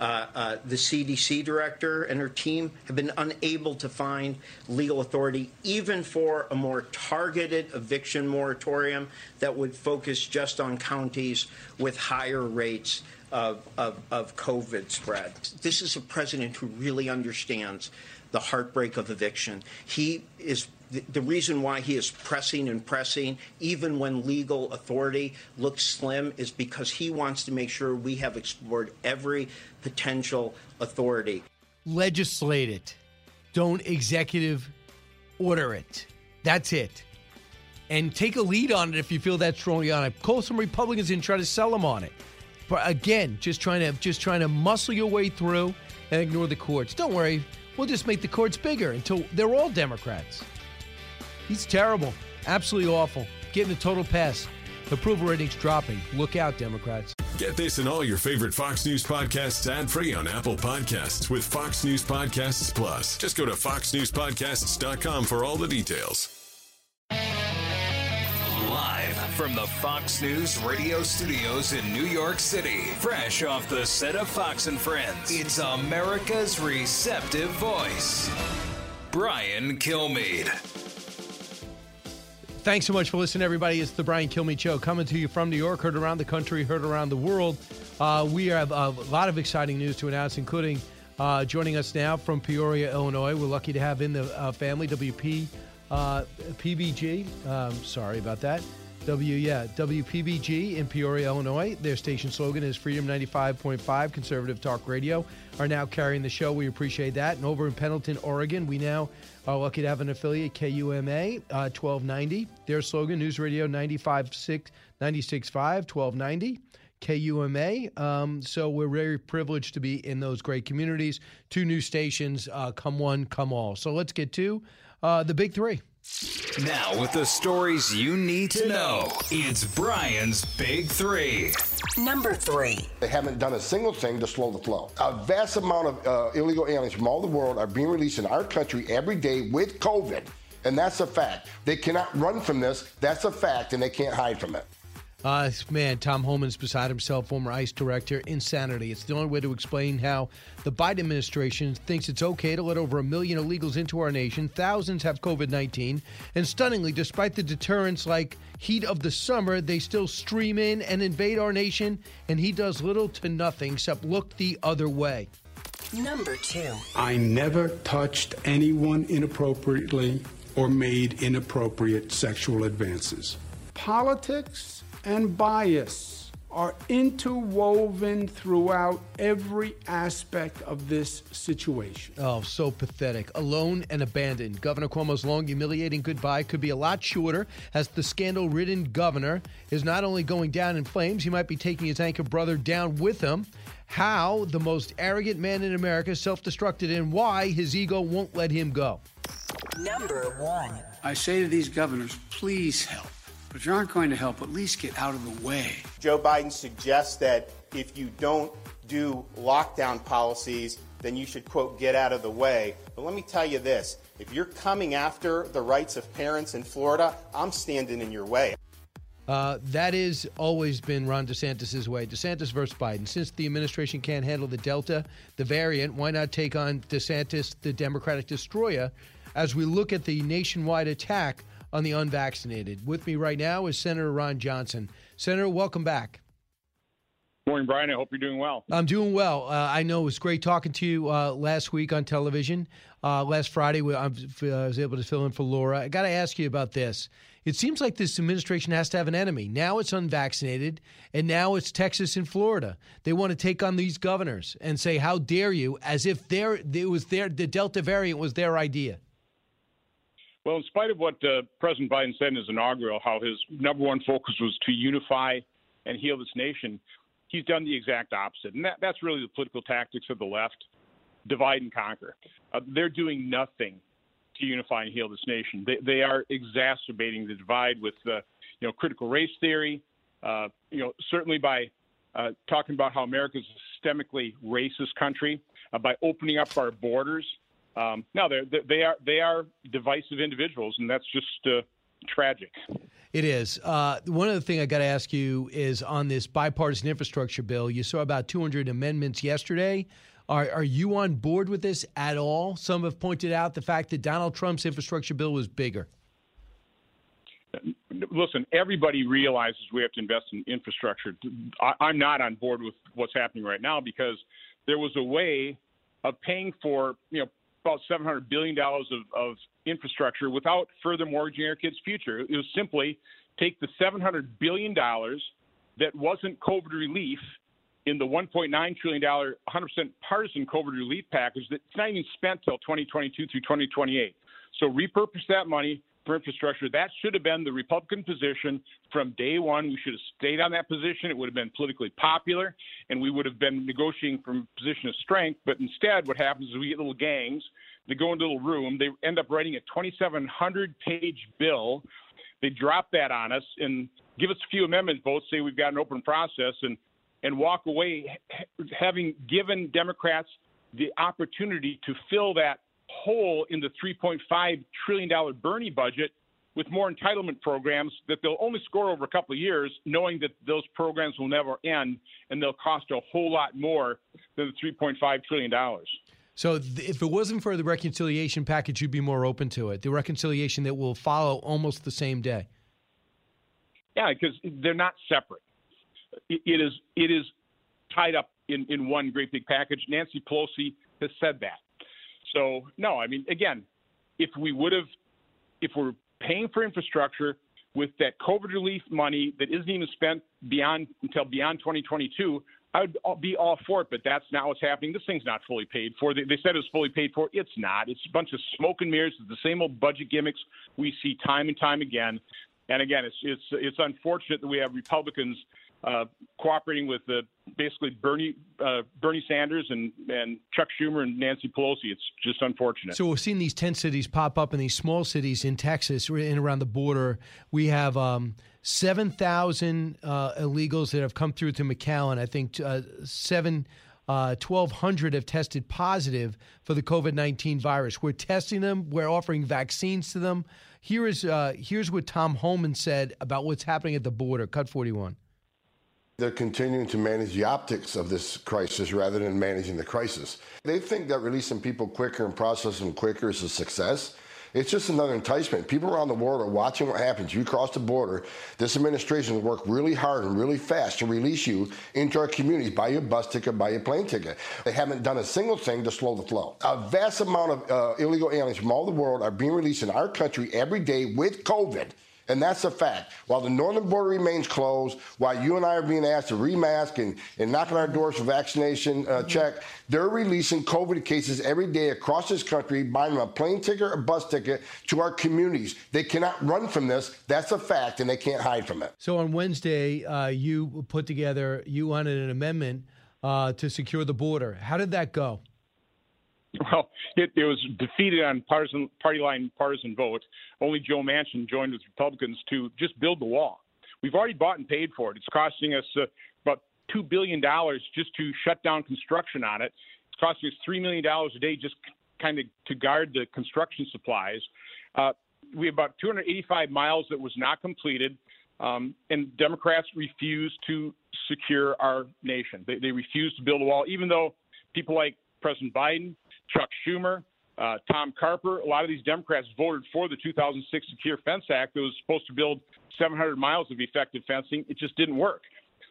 uh, uh, the CDC director and her team have been unable to find legal authority, even for a more targeted eviction moratorium that would focus just on counties with higher rates of, of, of COVID spread. This is a president who really understands the heartbreak of eviction. He is the, the reason why he is pressing and pressing, even when legal authority looks slim, is because he wants to make sure we have explored every potential authority. Legislate it. Don't executive order it. That's it. And take a lead on it if you feel that strongly on it. Call some Republicans and try to sell them on it. But again, just trying to just trying to muscle your way through and ignore the courts. Don't worry, we'll just make the courts bigger until they're all Democrats. He's terrible, absolutely awful. Getting a total pass. Approval ratings dropping. Look out, Democrats. Get this and all your favorite Fox News podcasts ad free on Apple Podcasts with Fox News Podcasts Plus. Just go to foxnewspodcasts.com for all the details. Live from the Fox News radio studios in New York City, fresh off the set of Fox and Friends, it's America's receptive voice, Brian Kilmeade. Thanks so much for listening, everybody. It's the Brian Kilmeade Show coming to you from New York, heard around the country, heard around the world. Uh, we have a lot of exciting news to announce, including uh, joining us now from Peoria, Illinois. We're lucky to have in the uh, family WP uh, PBG. Um, sorry about that. W yeah WPBG in Peoria, Illinois. Their station slogan is Freedom 95.5 Conservative Talk Radio. Are now carrying the show. We appreciate that. And over in Pendleton, Oregon, we now are lucky to have an affiliate KUMA uh, 1290. Their slogan News Radio 95.6 96.5 1290. KUMA. Um, so we're very privileged to be in those great communities. Two new stations, uh, come one, come all. So let's get to uh, the big three. Now, with the stories you need to know, it's Brian's Big Three. Number three. They haven't done a single thing to slow the flow. A vast amount of uh, illegal aliens from all the world are being released in our country every day with COVID. And that's a fact. They cannot run from this. That's a fact, and they can't hide from it. Uh, man, Tom Homan's beside himself, former ICE director. Insanity. It's the only way to explain how the Biden administration thinks it's okay to let over a million illegals into our nation. Thousands have COVID 19. And stunningly, despite the deterrence like heat of the summer, they still stream in and invade our nation. And he does little to nothing except look the other way. Number two. I never touched anyone inappropriately or made inappropriate sexual advances. Politics and bias are interwoven throughout every aspect of this situation. Oh, so pathetic. Alone and abandoned. Governor Cuomo's long, humiliating goodbye could be a lot shorter as the scandal ridden governor is not only going down in flames, he might be taking his anchor brother down with him. How the most arrogant man in America self destructed and why his ego won't let him go. Number one. I say to these governors, please help. But you aren't going to help, at least get out of the way. Joe Biden suggests that if you don't do lockdown policies, then you should, quote, get out of the way. But let me tell you this if you're coming after the rights of parents in Florida, I'm standing in your way. Uh, that has always been Ron DeSantis' way. DeSantis versus Biden. Since the administration can't handle the Delta, the variant, why not take on DeSantis, the Democratic destroyer, as we look at the nationwide attack on the unvaccinated? With me right now is Senator Ron Johnson. Senator, welcome back. Morning, Brian. I hope you're doing well. I'm doing well. Uh, I know it was great talking to you uh, last week on television. Uh, last Friday, I was able to fill in for Laura. I got to ask you about this. It seems like this administration has to have an enemy. Now it's unvaccinated, and now it's Texas and Florida. They want to take on these governors and say, "How dare you?" As if their it was their the Delta variant was their idea. Well, in spite of what uh, President Biden said in his inaugural, how his number one focus was to unify and heal this nation, he's done the exact opposite. And that, that's really the political tactics of the left divide and conquer. Uh, they're doing nothing to unify and heal this nation. They, they are exacerbating the divide with, uh, you know, critical race theory. Uh, you know, certainly by uh, talking about how America is a systemically racist country, uh, by opening up our borders um, no, they're, they are they are divisive individuals, and that's just uh, tragic. It is. Uh, one other thing I got to ask you is on this bipartisan infrastructure bill. You saw about 200 amendments yesterday. Are, are you on board with this at all? Some have pointed out the fact that Donald Trump's infrastructure bill was bigger. Listen, everybody realizes we have to invest in infrastructure. I, I'm not on board with what's happening right now because there was a way of paying for you know about $700 billion of, of infrastructure without further mortgaging our kids' future. It was simply take the $700 billion that wasn't COVID relief in the $1.9 trillion 100% partisan COVID relief package that's not even spent till 2022 through 2028. So repurpose that money for infrastructure. That should have been the Republican position from day one. We should have stayed on that position. It would have been politically popular, and we would have been negotiating from a position of strength. But instead, what happens is we get little gangs. They go into a little room. They end up writing a 2,700 page bill. They drop that on us and give us a few amendment votes, say we've got an open process, and and walk away having given Democrats the opportunity to fill that hole in the $3.5 trillion Bernie budget with more entitlement programs that they'll only score over a couple of years, knowing that those programs will never end and they'll cost a whole lot more than the $3.5 trillion. So, th- if it wasn't for the reconciliation package, you'd be more open to it. The reconciliation that will follow almost the same day. Yeah, because they're not separate. It, it is it is tied up in, in one great big package. Nancy Pelosi has said that. So no, I mean, again, if we would have, if we're paying for infrastructure with that COVID relief money that isn't even spent beyond until beyond 2022, I would be all for it. But that's not what's happening. This thing's not fully paid for. They, said it was fully paid for. It's not. It's a bunch of smoke and mirrors. It's the same old budget gimmicks we see time and time again. And again, it's it's it's unfortunate that we have Republicans uh, cooperating with uh, basically Bernie uh, Bernie Sanders and, and Chuck Schumer and Nancy Pelosi. It's just unfortunate. So we're seeing these tent cities pop up in these small cities in Texas and around the border. We have um, seven thousand uh, illegals that have come through to McAllen. I think uh, seven. Uh, 1,200 have tested positive for the COVID 19 virus. We're testing them, we're offering vaccines to them. Here is, uh, here's what Tom Homan said about what's happening at the border. Cut 41. They're continuing to manage the optics of this crisis rather than managing the crisis. They think that releasing people quicker and processing them quicker is a success. It's just another enticement. People around the world are watching what happens. You cross the border. This administration will work really hard and really fast to release you into our communities. Buy your bus ticket, buy your plane ticket. They haven't done a single thing to slow the flow. A vast amount of uh, illegal aliens from all the world are being released in our country every day with COVID. And that's a fact. While the northern border remains closed, while you and I are being asked to remask and, and knock on our doors for vaccination uh, mm-hmm. check, they're releasing COVID cases every day across this country, buying them a plane ticket or bus ticket to our communities. They cannot run from this. That's a fact, and they can't hide from it. So on Wednesday, uh, you put together, you wanted an amendment uh, to secure the border. How did that go? Well, it, it was defeated on partisan party line partisan vote. Only Joe Manchin joined with Republicans to just build the wall. We've already bought and paid for it. It's costing us uh, about two billion dollars just to shut down construction on it. It's costing us three million dollars a day just kind of to guard the construction supplies. Uh, we have about 285 miles that was not completed, um, and Democrats refuse to secure our nation. They, they refuse to build a wall, even though people like President Biden, Chuck Schumer, uh, Tom Carper. A lot of these Democrats voted for the 2006 Secure Fence Act that was supposed to build 700 miles of effective fencing. It just didn't work.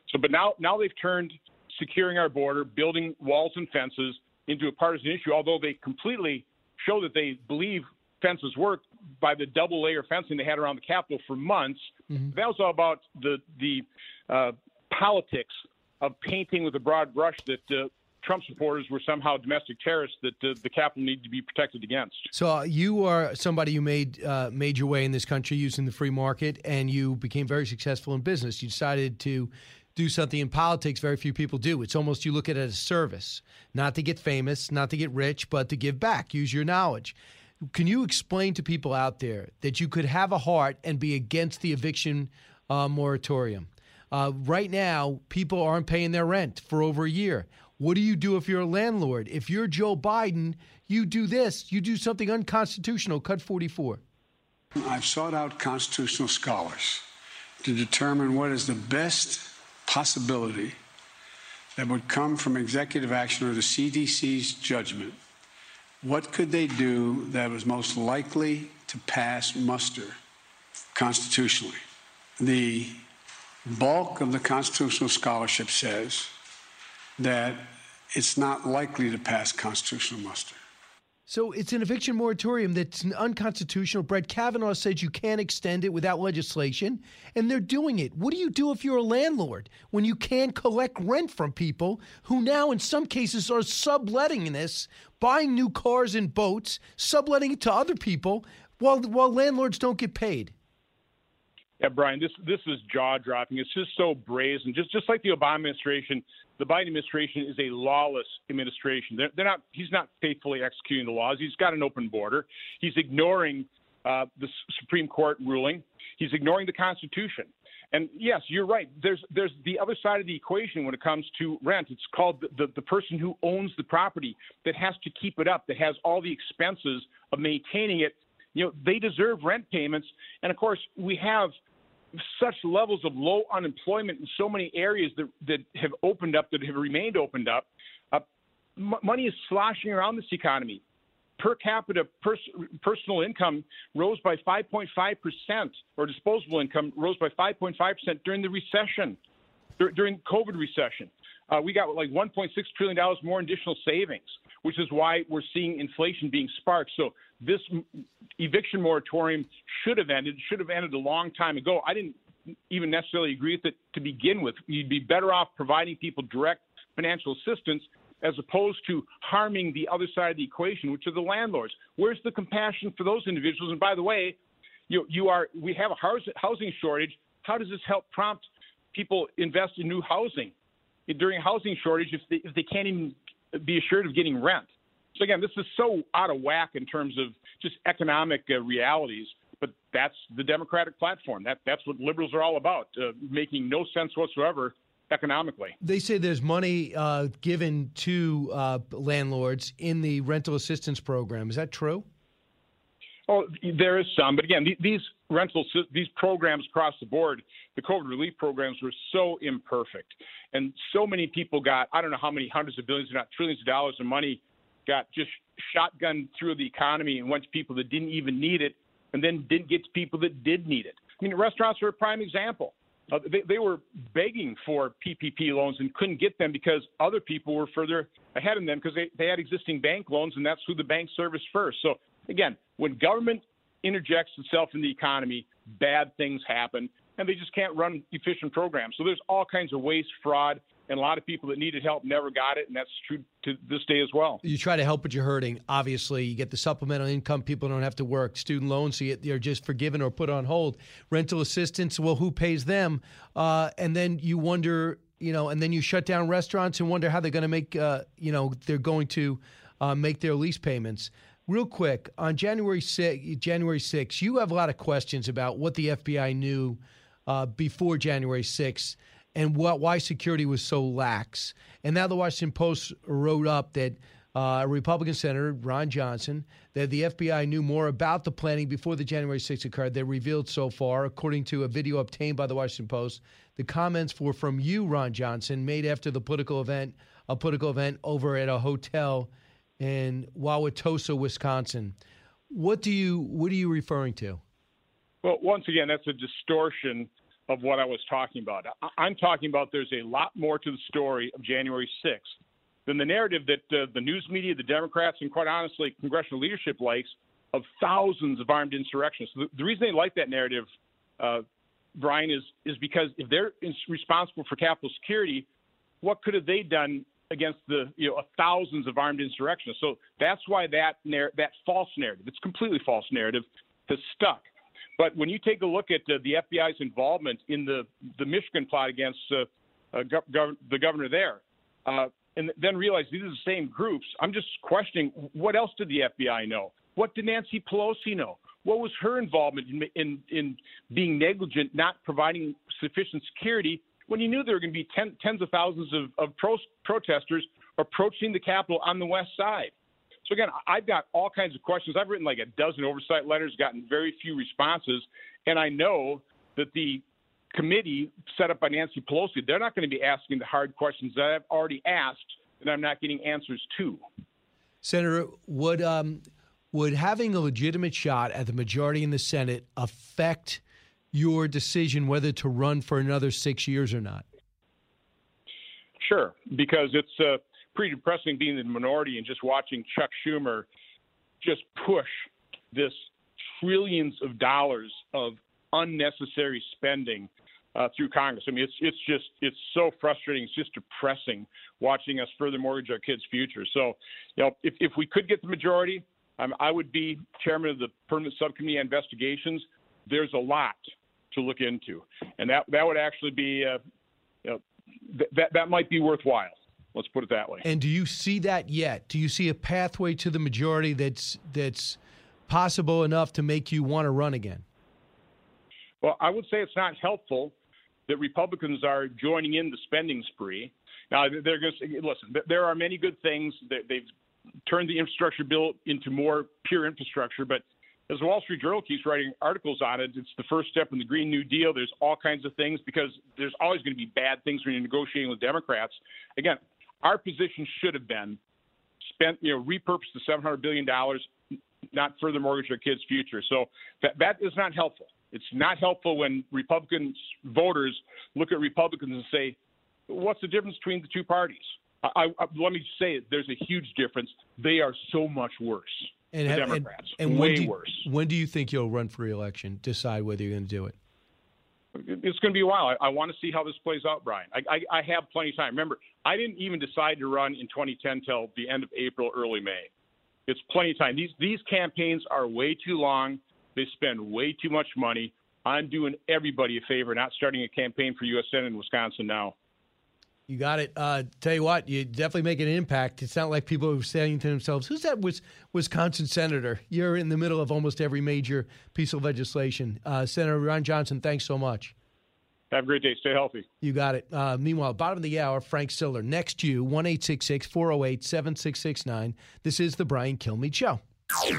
So, but now, now they've turned securing our border, building walls and fences into a partisan issue, although they completely show that they believe fences work by the double layer fencing they had around the Capitol for months. Mm-hmm. That was all about the, the uh, politics of painting with a broad brush that uh, Trump supporters were somehow domestic terrorists that the Capitol needed to be protected against. So uh, you are somebody who made uh, made your way in this country using the free market, and you became very successful in business. You decided to do something in politics very few people do. It's almost you look at it as a service, not to get famous, not to get rich, but to give back. Use your knowledge. Can you explain to people out there that you could have a heart and be against the eviction uh, moratorium? Uh, right now, people aren't paying their rent for over a year. What do you do if you're a landlord? If you're Joe Biden, you do this. You do something unconstitutional. Cut 44. I've sought out constitutional scholars to determine what is the best possibility that would come from executive action or the CDC's judgment. What could they do that was most likely to pass muster constitutionally? The bulk of the constitutional scholarship says that it's not likely to pass constitutional muster. So it's an eviction moratorium that's unconstitutional. Brett Kavanaugh said you can't extend it without legislation, and they're doing it. What do you do if you're a landlord when you can't collect rent from people who now, in some cases, are subletting this, buying new cars and boats, subletting it to other people while while landlords don't get paid? Yeah, Brian, this this is jaw dropping. It's just so brazen. Just just like the Obama administration, the Biden administration is a lawless administration. They're, they're not. He's not faithfully executing the laws. He's got an open border. He's ignoring uh, the Supreme Court ruling. He's ignoring the Constitution. And yes, you're right. There's there's the other side of the equation when it comes to rent. It's called the, the, the person who owns the property that has to keep it up, that has all the expenses of maintaining it. You know, they deserve rent payments. And of course, we have such levels of low unemployment in so many areas that, that have opened up, that have remained opened up. Uh, m- money is sloshing around this economy. Per capita pers- personal income rose by 5.5%, or disposable income rose by 5.5% during the recession, dur- during COVID recession. Uh, we got like 1.6 trillion dollars more additional savings, which is why we're seeing inflation being sparked. So this eviction moratorium should have ended, should have ended a long time ago. I didn't even necessarily agree with it to begin with. You'd be better off providing people direct financial assistance as opposed to harming the other side of the equation, which are the landlords. Where's the compassion for those individuals? And by the way, you you are we have a housing shortage. How does this help prompt people invest in new housing during a housing shortage if they if they can't even be assured of getting rent? So again, this is so out of whack in terms of just economic uh, realities. But that's the Democratic platform. That that's what liberals are all about, uh, making no sense whatsoever economically. They say there's money uh, given to uh, landlords in the rental assistance program. Is that true? Oh, there is some, but again, these rental these programs across the board, the COVID relief programs were so imperfect, and so many people got I don't know how many hundreds of billions, if not trillions of dollars of money got just shotgunned through the economy and went to people that didn't even need it, and then didn't get to people that did need it. I mean, restaurants are a prime example. Uh, they, they were begging for PPP loans and couldn't get them because other people were further ahead of them because they, they had existing bank loans, and that's who the bank serviced first. So, again, when government interjects itself in the economy, bad things happen, and they just can't run efficient programs. So, there's all kinds of waste, fraud, and a lot of people that needed help never got it, and that's true to this day as well. You try to help, but you're hurting. Obviously, you get the supplemental income; people don't have to work. Student loans, so they're just forgiven or put on hold. Rental assistance, well, who pays them? Uh, and then you wonder, you know, and then you shut down restaurants and wonder how they're going to make, uh, you know, they're going to uh, make their lease payments. Real quick, on January 6, January 6, you have a lot of questions about what the FBI knew uh, before January 6 and what, why security was so lax. And now the Washington Post wrote up that uh, Republican Senator Ron Johnson that the FBI knew more about the planning before the January 6th occurred. They revealed so far, according to a video obtained by the Washington Post, the comments were from you, Ron Johnson, made after the political event, a political event over at a hotel in Wauwatosa, Wisconsin. What do you what are you referring to? Well, once again, that's a distortion of what I was talking about. I'm talking about there's a lot more to the story of January 6th than the narrative that uh, the news media, the Democrats, and quite honestly, congressional leadership likes of thousands of armed insurrectionists. The, the reason they like that narrative, uh, Brian, is is because if they're responsible for Capitol security, what could have they done against the you know thousands of armed insurrectionists? So that's why that narr- that false narrative, it's completely false narrative, has stuck. But when you take a look at uh, the FBI's involvement in the, the Michigan plot against uh, uh, gov- the governor there, uh, and then realize these are the same groups, I'm just questioning what else did the FBI know? What did Nancy Pelosi know? What was her involvement in, in, in being negligent, not providing sufficient security when you knew there were going to be ten, tens of thousands of, of pro- protesters approaching the Capitol on the west side? So again, I've got all kinds of questions. I've written like a dozen oversight letters, gotten very few responses, and I know that the committee set up by Nancy Pelosi, they're not going to be asking the hard questions that I've already asked and I'm not getting answers to. Senator, would um, would having a legitimate shot at the majority in the Senate affect your decision whether to run for another six years or not? Sure, because it's uh, pretty depressing being in the minority and just watching Chuck Schumer just push this trillions of dollars of unnecessary spending uh, through Congress. I mean, it's it's just it's so frustrating. It's just depressing watching us further mortgage our kids' future. So, you know, if if we could get the majority, um, I would be chairman of the permanent subcommittee on investigations. There's a lot to look into, and that that would actually be, uh, you know, th- that that might be worthwhile. Let's put it that way. And do you see that yet? Do you see a pathway to the majority that's that's possible enough to make you want to run again? Well, I would say it's not helpful that Republicans are joining in the spending spree. Now, they're going to say, listen, there are many good things. They've turned the infrastructure bill into more pure infrastructure, but as the Wall Street Journal keeps writing articles on it, it's the first step in the Green New Deal. There's all kinds of things because there's always going to be bad things when you're negotiating with Democrats. Again, our position should have been spent, you know, repurpose the $700 billion, not further mortgage our kids' future. So that, that is not helpful. It's not helpful when Republican voters look at Republicans and say, what's the difference between the two parties? I, I, let me say it. There's a huge difference. They are so much worse. And the have- Democrats, and, and way when do you, worse. When do you think you'll run for reelection? Decide whether you're going to do it. It's going to be a while. I, I want to see how this plays out, Brian. I, I, I have plenty of time. Remember, I didn't even decide to run in 2010 till the end of April, early May. It's plenty of time. These these campaigns are way too long. They spend way too much money. I'm doing everybody a favor, not starting a campaign for U.S. Senate in Wisconsin now. You got it. Uh, tell you what, you definitely make an impact. It's not like people are saying to themselves, "Who's that was Wisconsin senator?" You're in the middle of almost every major piece of legislation. Uh, Senator Ron Johnson, thanks so much. Have a great day. Stay healthy. You got it. Uh, meanwhile, bottom of the hour, Frank Siller. Next to you, 1 408 7669. This is the Brian Kilmeade Show.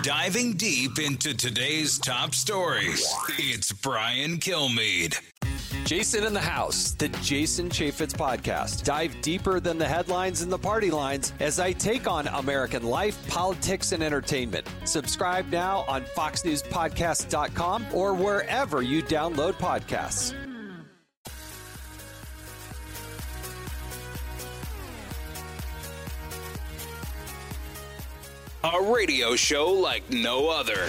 Diving deep into today's top stories, it's Brian Kilmeade. Jason in the House, the Jason Chaffetz podcast. Dive deeper than the headlines and the party lines as I take on American life, politics, and entertainment. Subscribe now on FoxNewsPodcast.com or wherever you download podcasts. A radio show like no other.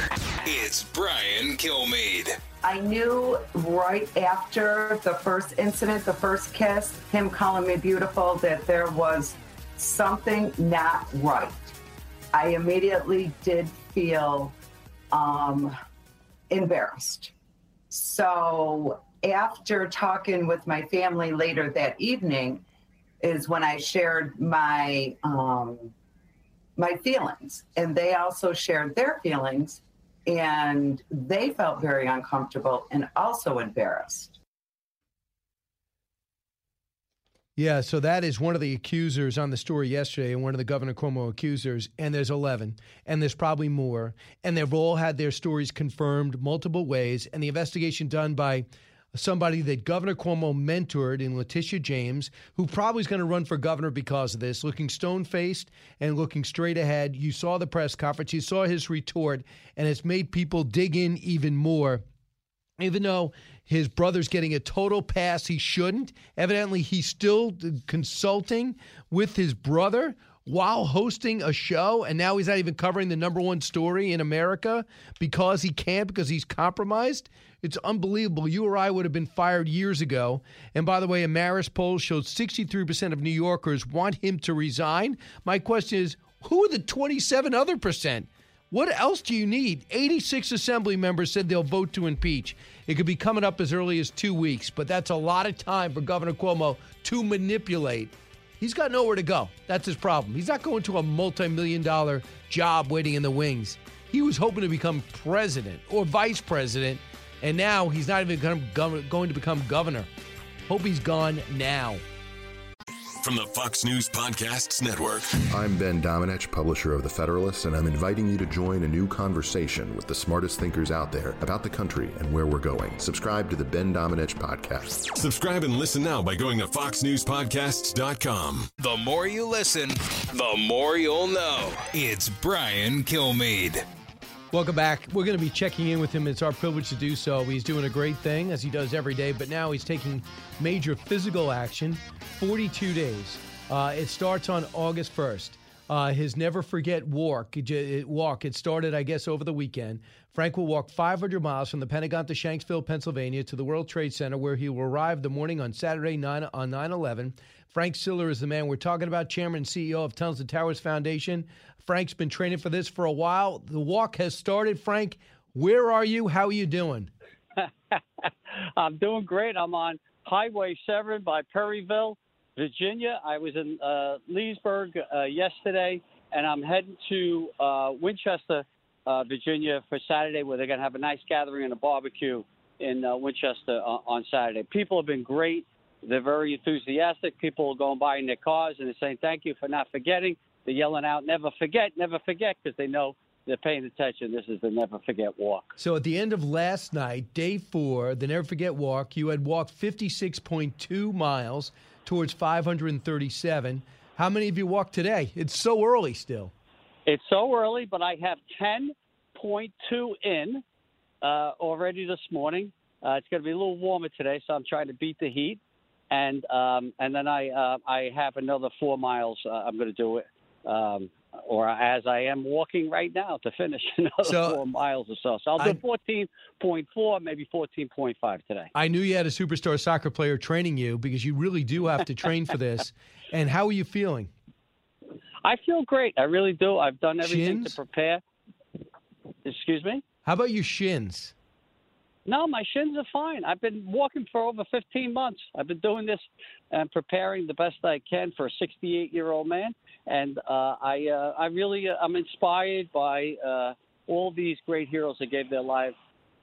It's Brian Kilmeade. I knew right after the first incident, the first kiss, him calling me beautiful, that there was something not right. I immediately did feel um, embarrassed. So after talking with my family later that evening, is when I shared my um, my feelings, and they also shared their feelings, and they felt very uncomfortable and also embarrassed. Yeah, so that is one of the accusers on the story yesterday, and one of the Governor Cuomo accusers. And there's 11, and there's probably more. And they've all had their stories confirmed multiple ways. And the investigation done by somebody that Governor Cuomo mentored in Letitia James, who probably is going to run for governor because of this, looking stone faced and looking straight ahead. You saw the press conference, you saw his retort, and it's made people dig in even more. Even though his brother's getting a total pass, he shouldn't. Evidently, he's still consulting with his brother while hosting a show, and now he's not even covering the number one story in America because he can't, because he's compromised. It's unbelievable. You or I would have been fired years ago. And by the way, a Marist poll showed 63% of New Yorkers want him to resign. My question is who are the 27 other percent? What else do you need? 86 assembly members said they'll vote to impeach. It could be coming up as early as two weeks, but that's a lot of time for Governor Cuomo to manipulate. He's got nowhere to go. That's his problem. He's not going to a multi million dollar job waiting in the wings. He was hoping to become president or vice president, and now he's not even going to become governor. Hope he's gone now. From the Fox News Podcasts Network. I'm Ben Domenech, publisher of The Federalist, and I'm inviting you to join a new conversation with the smartest thinkers out there about the country and where we're going. Subscribe to the Ben Domenech Podcast. Subscribe and listen now by going to foxnewspodcasts.com. The more you listen, the more you'll know. It's Brian Kilmeade. Welcome back. We're going to be checking in with him. It's our privilege to do so. He's doing a great thing, as he does every day, but now he's taking major physical action 42 days. Uh, it starts on August 1st. uh, his Never Forget walk. Walk. It started, I guess, over the weekend. Frank will walk 500 miles from the Pentagon to Shanksville, Pennsylvania, to the World Trade Center, where he will arrive the morning on Saturday 9 on 9/11. Frank Siller is the man we're talking about, chairman and CEO of Tunnel to Towers Foundation. Frank's been training for this for a while. The walk has started. Frank, where are you? How are you doing? I'm doing great. I'm on Highway 7 by Purcellville, Virginia. I was in uh, Leesburg uh, yesterday, and I'm heading to uh, Winchester, uh, Virginia for Saturday, where they're going to have a nice gathering and a barbecue in uh, Winchester uh, on Saturday. People have been great. They're very enthusiastic. People are going by in their cars and they're saying, Thank you for not forgetting. They're yelling out, Never forget, never forget, because they know they're paying attention. This is the Never Forget Walk. So at the end of last night, day four, the Never Forget Walk, you had walked 56.2 miles towards 537. How many of you walked today? It's so early still. It's so early, but I have 10.2 in uh, already this morning. Uh, it's going to be a little warmer today, so I'm trying to beat the heat. And um, and then I uh, I have another four miles. Uh, I'm going to do it, um, or as I am walking right now to finish another So- four miles or so. So I'll do I- 14.4, maybe 14.5 today. I knew you had a superstar soccer player training you because you really do have to train for this. And how are you feeling? I feel great. I really do. I've done everything Shins? to prepare. Excuse me. How about your shins? No, my shins are fine. I've been walking for over 15 months. I've been doing this and preparing the best I can for a 68 year old man. And uh, I, uh, I really, uh, I'm inspired by uh, all these great heroes that gave their lives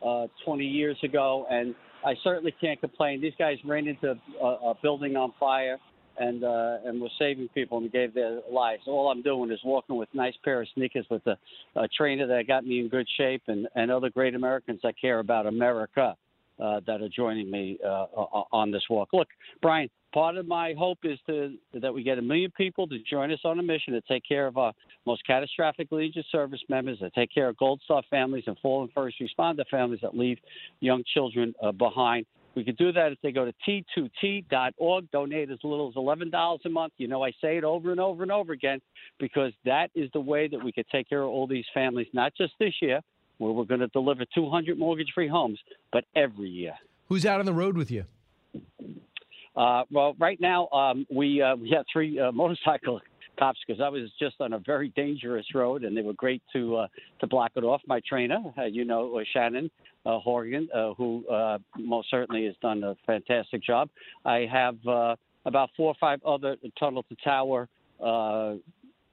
uh, 20 years ago. And I certainly can't complain. These guys ran into a, a building on fire and uh, and were saving people and gave their lives. All I'm doing is walking with nice pair of sneakers with a, a trainer that got me in good shape and, and other great Americans that care about America uh, that are joining me uh, on this walk. Look, Brian, part of my hope is to that we get a million people to join us on a mission to take care of our most catastrophic Legion service members, to take care of Gold Star families and fallen first responder families that leave young children uh, behind. We could do that if they go to t2t.org, donate as little as $11 a month. You know, I say it over and over and over again because that is the way that we could take care of all these families, not just this year, where we're going to deliver 200 mortgage free homes, but every year. Who's out on the road with you? Uh, well, right now um, we uh, we have three uh, motorcycle cops because I was just on a very dangerous road, and they were great to uh, to block it off. My trainer, uh, you know, uh, Shannon uh, Horgan, uh, who uh, most certainly has done a fantastic job. I have uh, about four or five other tunnel to tower. Uh,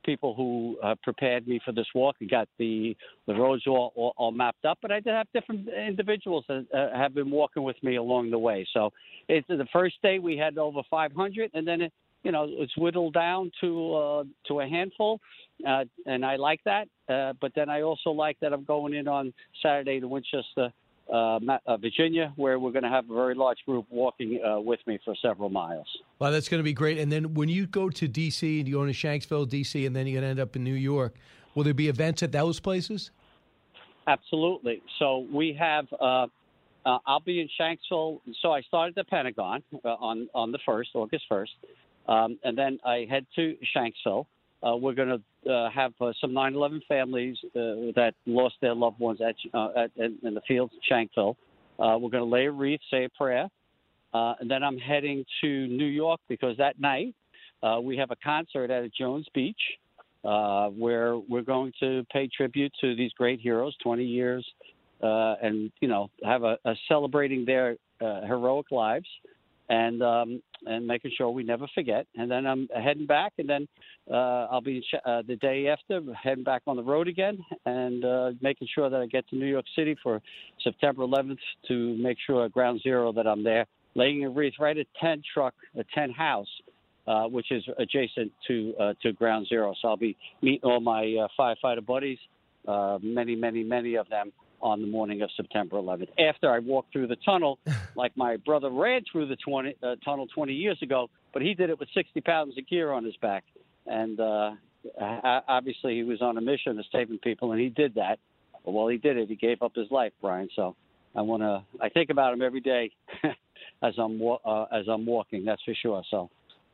people who uh, prepared me for this walk and got the the roads all, all, all mapped up. But I did have different individuals that uh, have been walking with me along the way. So it's the first day we had over 500, and then it, you know it's whittled down to uh, to a handful, uh, and I like that. Uh, but then I also like that I'm going in on Saturday to Winchester. Uh, uh, Virginia, where we're going to have a very large group walking uh, with me for several miles. Well, that's going to be great. And then when you go to D.C. and you go to Shanksville, D.C., and then you're going to end up in New York, will there be events at those places? Absolutely. So we have. Uh, uh, I'll be in Shanksville. So I started the Pentagon uh, on on the first, August first, um, and then I head to Shanksville. Uh, we're going to uh, have uh, some 9/11 families uh, that lost their loved ones at, uh, at in, in the fields of Shanksville. Uh, we're going to lay a wreath, say a prayer, and then I'm heading to New York because that night we have a concert at Jones Beach where we're going to pay tribute to these great heroes, 20 years, and you know have a, a celebrating their heroic lives, and um, and making sure we never forget. And then I'm heading back, and then uh, I'll be uh, the day after heading back on the road again, and uh, making sure that I get to New York City for September 11th to make sure at Ground Zero that I'm there, laying a wreath right at 10 truck, a 10 house. Uh, which is adjacent to uh, to Ground Zero. So I'll be meeting all my uh, firefighter buddies, uh, many, many, many of them on the morning of September 11th. After I walked through the tunnel, like my brother ran through the 20, uh, tunnel 20 years ago, but he did it with 60 pounds of gear on his back, and uh, obviously he was on a mission of saving people, and he did that. But while he did it, he gave up his life, Brian. So I want to. I think about him every day as I'm uh, as I'm walking. That's for sure. So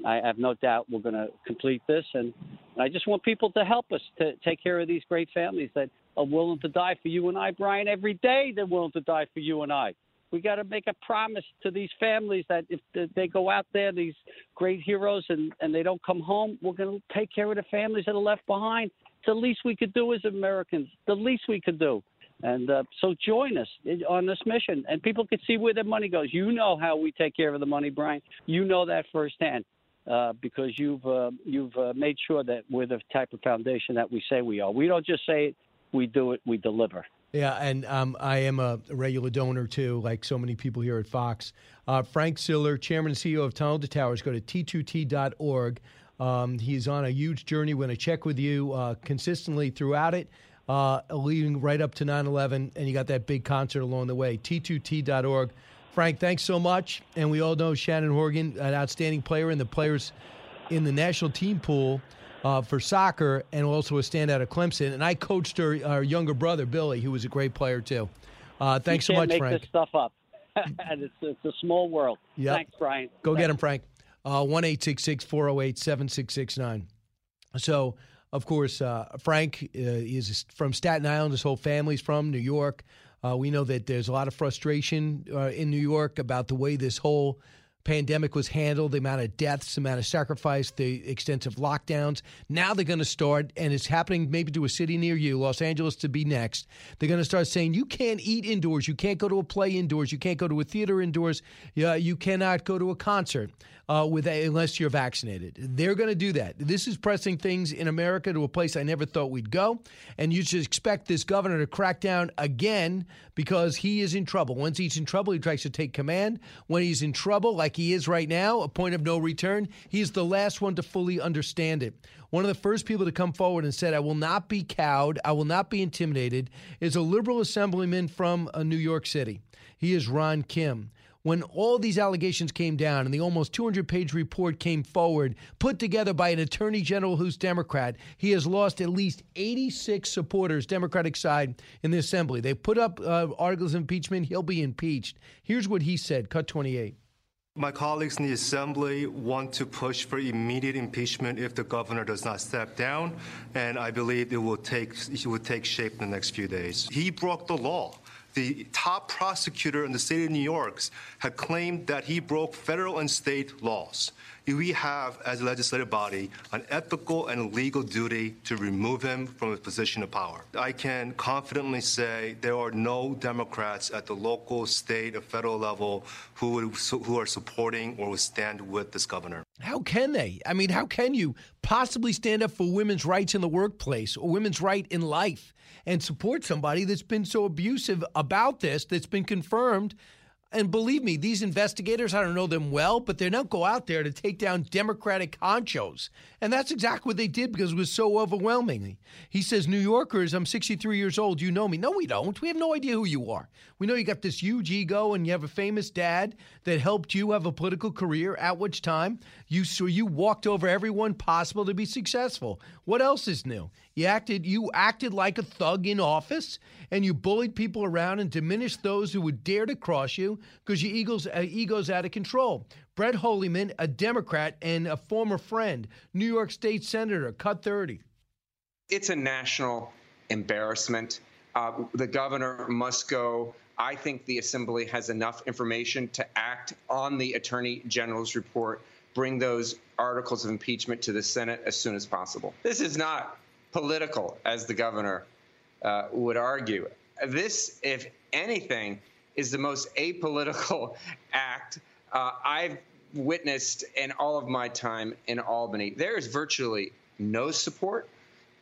I have no doubt we're going to complete this, and And I just want people to help us to take care of these great families that are willing to die for you and I, Brian. Every day they're willing to die for you and I. We got to make a promise to these families that if they go out there, these great heroes, and, and they don't come home, we're going to take care of the families that are left behind. It's the least we could do as Americans. The least we could do. And uh, so join us on this mission, and people can see where their money goes. You know how we take care of the money, Brian. You know that firsthand uh, because you've uh, you've uh, made sure that we're the type of foundation that we say we are. We don't just say it; we do it. We deliver. Yeah, and um, I am a regular donor too, like so many people here at Fox. Uh, Frank Siller, Chairman and CEO of Tunnel to Towers, go to t2t.org. Um, he's on a huge journey. We're going to check with you uh, consistently throughout it, uh, leading right up to 9 11, and you got that big concert along the way. t2t.org. Frank, thanks so much. And we all know Shannon Horgan, an outstanding player in the players in the national team pool uh, for soccer and also a standout at Clemson. And I coached her, our younger brother, Billy, who was a great player too. Uh, thanks so much, make Frank. this stuff up. and it's, it's a small world. Yep. Thanks, Brian. Go Thanks. get him, Frank. Uh, one eight six six four zero eight seven six six nine. So, of course, uh, Frank uh, is from Staten Island. His whole family's from New York. Uh, we know that there's a lot of frustration uh, in New York about the way this whole pandemic was handled, the amount of deaths, the amount of sacrifice, the extensive lockdowns. Now they're going to start, and it's happening maybe to a city near you, Los Angeles to be next. They're going to start saying you can't eat indoors, you can't go to a play indoors, you can't go to a theater indoors, you cannot go to a concert. Uh, with a, unless you're vaccinated, they're going to do that. This is pressing things in America to a place I never thought we'd go, and you should expect this governor to crack down again because he is in trouble. Once he's in trouble, he tries to take command. When he's in trouble, like he is right now, a point of no return, he's the last one to fully understand it. One of the first people to come forward and said, I will not be cowed, I will not be intimidated, is a liberal assemblyman from uh, New York City. He is Ron Kim when all these allegations came down and the almost 200 page report came forward, put together by an attorney general who's Democrat, he has lost at least 86 supporters, Democratic side, in the assembly. They put up uh, articles of impeachment. He'll be impeached. Here's what he said cut 28. My colleagues in the assembly want to push for immediate impeachment if the governor does not step down, and I believe it will take it will take shape in the next few days. He broke the law. The top prosecutor in the state of New York had claimed that he broke federal and state laws. We have, as a legislative body, an ethical and legal duty to remove him from his position of power. I can confidently say there are no Democrats at the local, state, or federal level who, would, who are supporting or would stand with this governor. How can they? I mean, how can you possibly stand up for women's rights in the workplace or women's right in life and support somebody that's been so abusive about this, that's been confirmed? And believe me, these investigators, I don't know them well, but they don't go out there to take down Democratic honchos. And that's exactly what they did because it was so overwhelming. He says, New Yorkers, I'm 63 years old. You know me. No, we don't. We have no idea who you are. We know you got this huge ego and you have a famous dad that helped you have a political career, at which time you so you walked over everyone possible to be successful. What else is new? You acted you acted like a thug in office and you bullied people around and diminished those who would dare to cross you because your ego's, uh, ego's out of control. Brad Hoylman, a Democrat and a former friend, New York State Senator, cut 30. It's a national embarrassment. Uh, the governor must go. I think the assembly has enough information to act on the attorney general's report, bring those articles of impeachment to the Senate as soon as possible. This is not political, as the governor uh, would argue. This, if anything, is the most apolitical act uh, I've witnessed in all of my time in Albany. There is virtually no support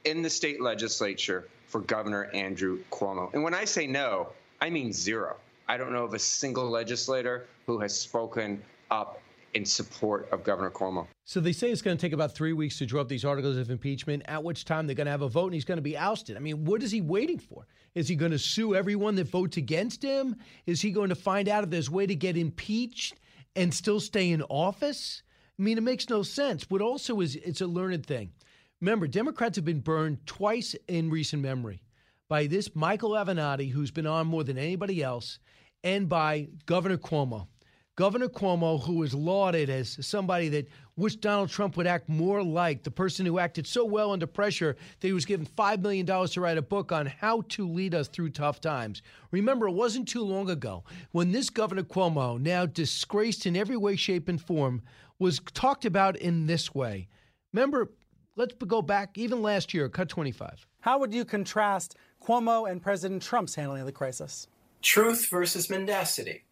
in the state legislature for Governor Andrew Cuomo. And when I say no, I mean zero. I don't know of a single legislator who has spoken up in support of Governor Cuomo. So they say it's going to take about three weeks to draw up these articles of impeachment, at which time they're going to have a vote and he's going to be ousted. I mean, what is he waiting for? Is he going to sue everyone that votes against him? Is he going to find out if there's a way to get impeached and still stay in office? I mean, it makes no sense. But also is it's a learned thing. Remember, Democrats have been burned twice in recent memory by this Michael Avenatti, who's been on more than anybody else, and by Governor Cuomo. Governor Cuomo, who was lauded as somebody that wished Donald Trump would act more like the person who acted so well under pressure that he was given $5 million to write a book on how to lead us through tough times. Remember, it wasn't too long ago when this Governor Cuomo, now disgraced in every way, shape, and form, was talked about in this way. Remember, let's go back even last year, cut 25. How would you contrast Cuomo and President Trump's handling of the crisis? Truth versus mendacity.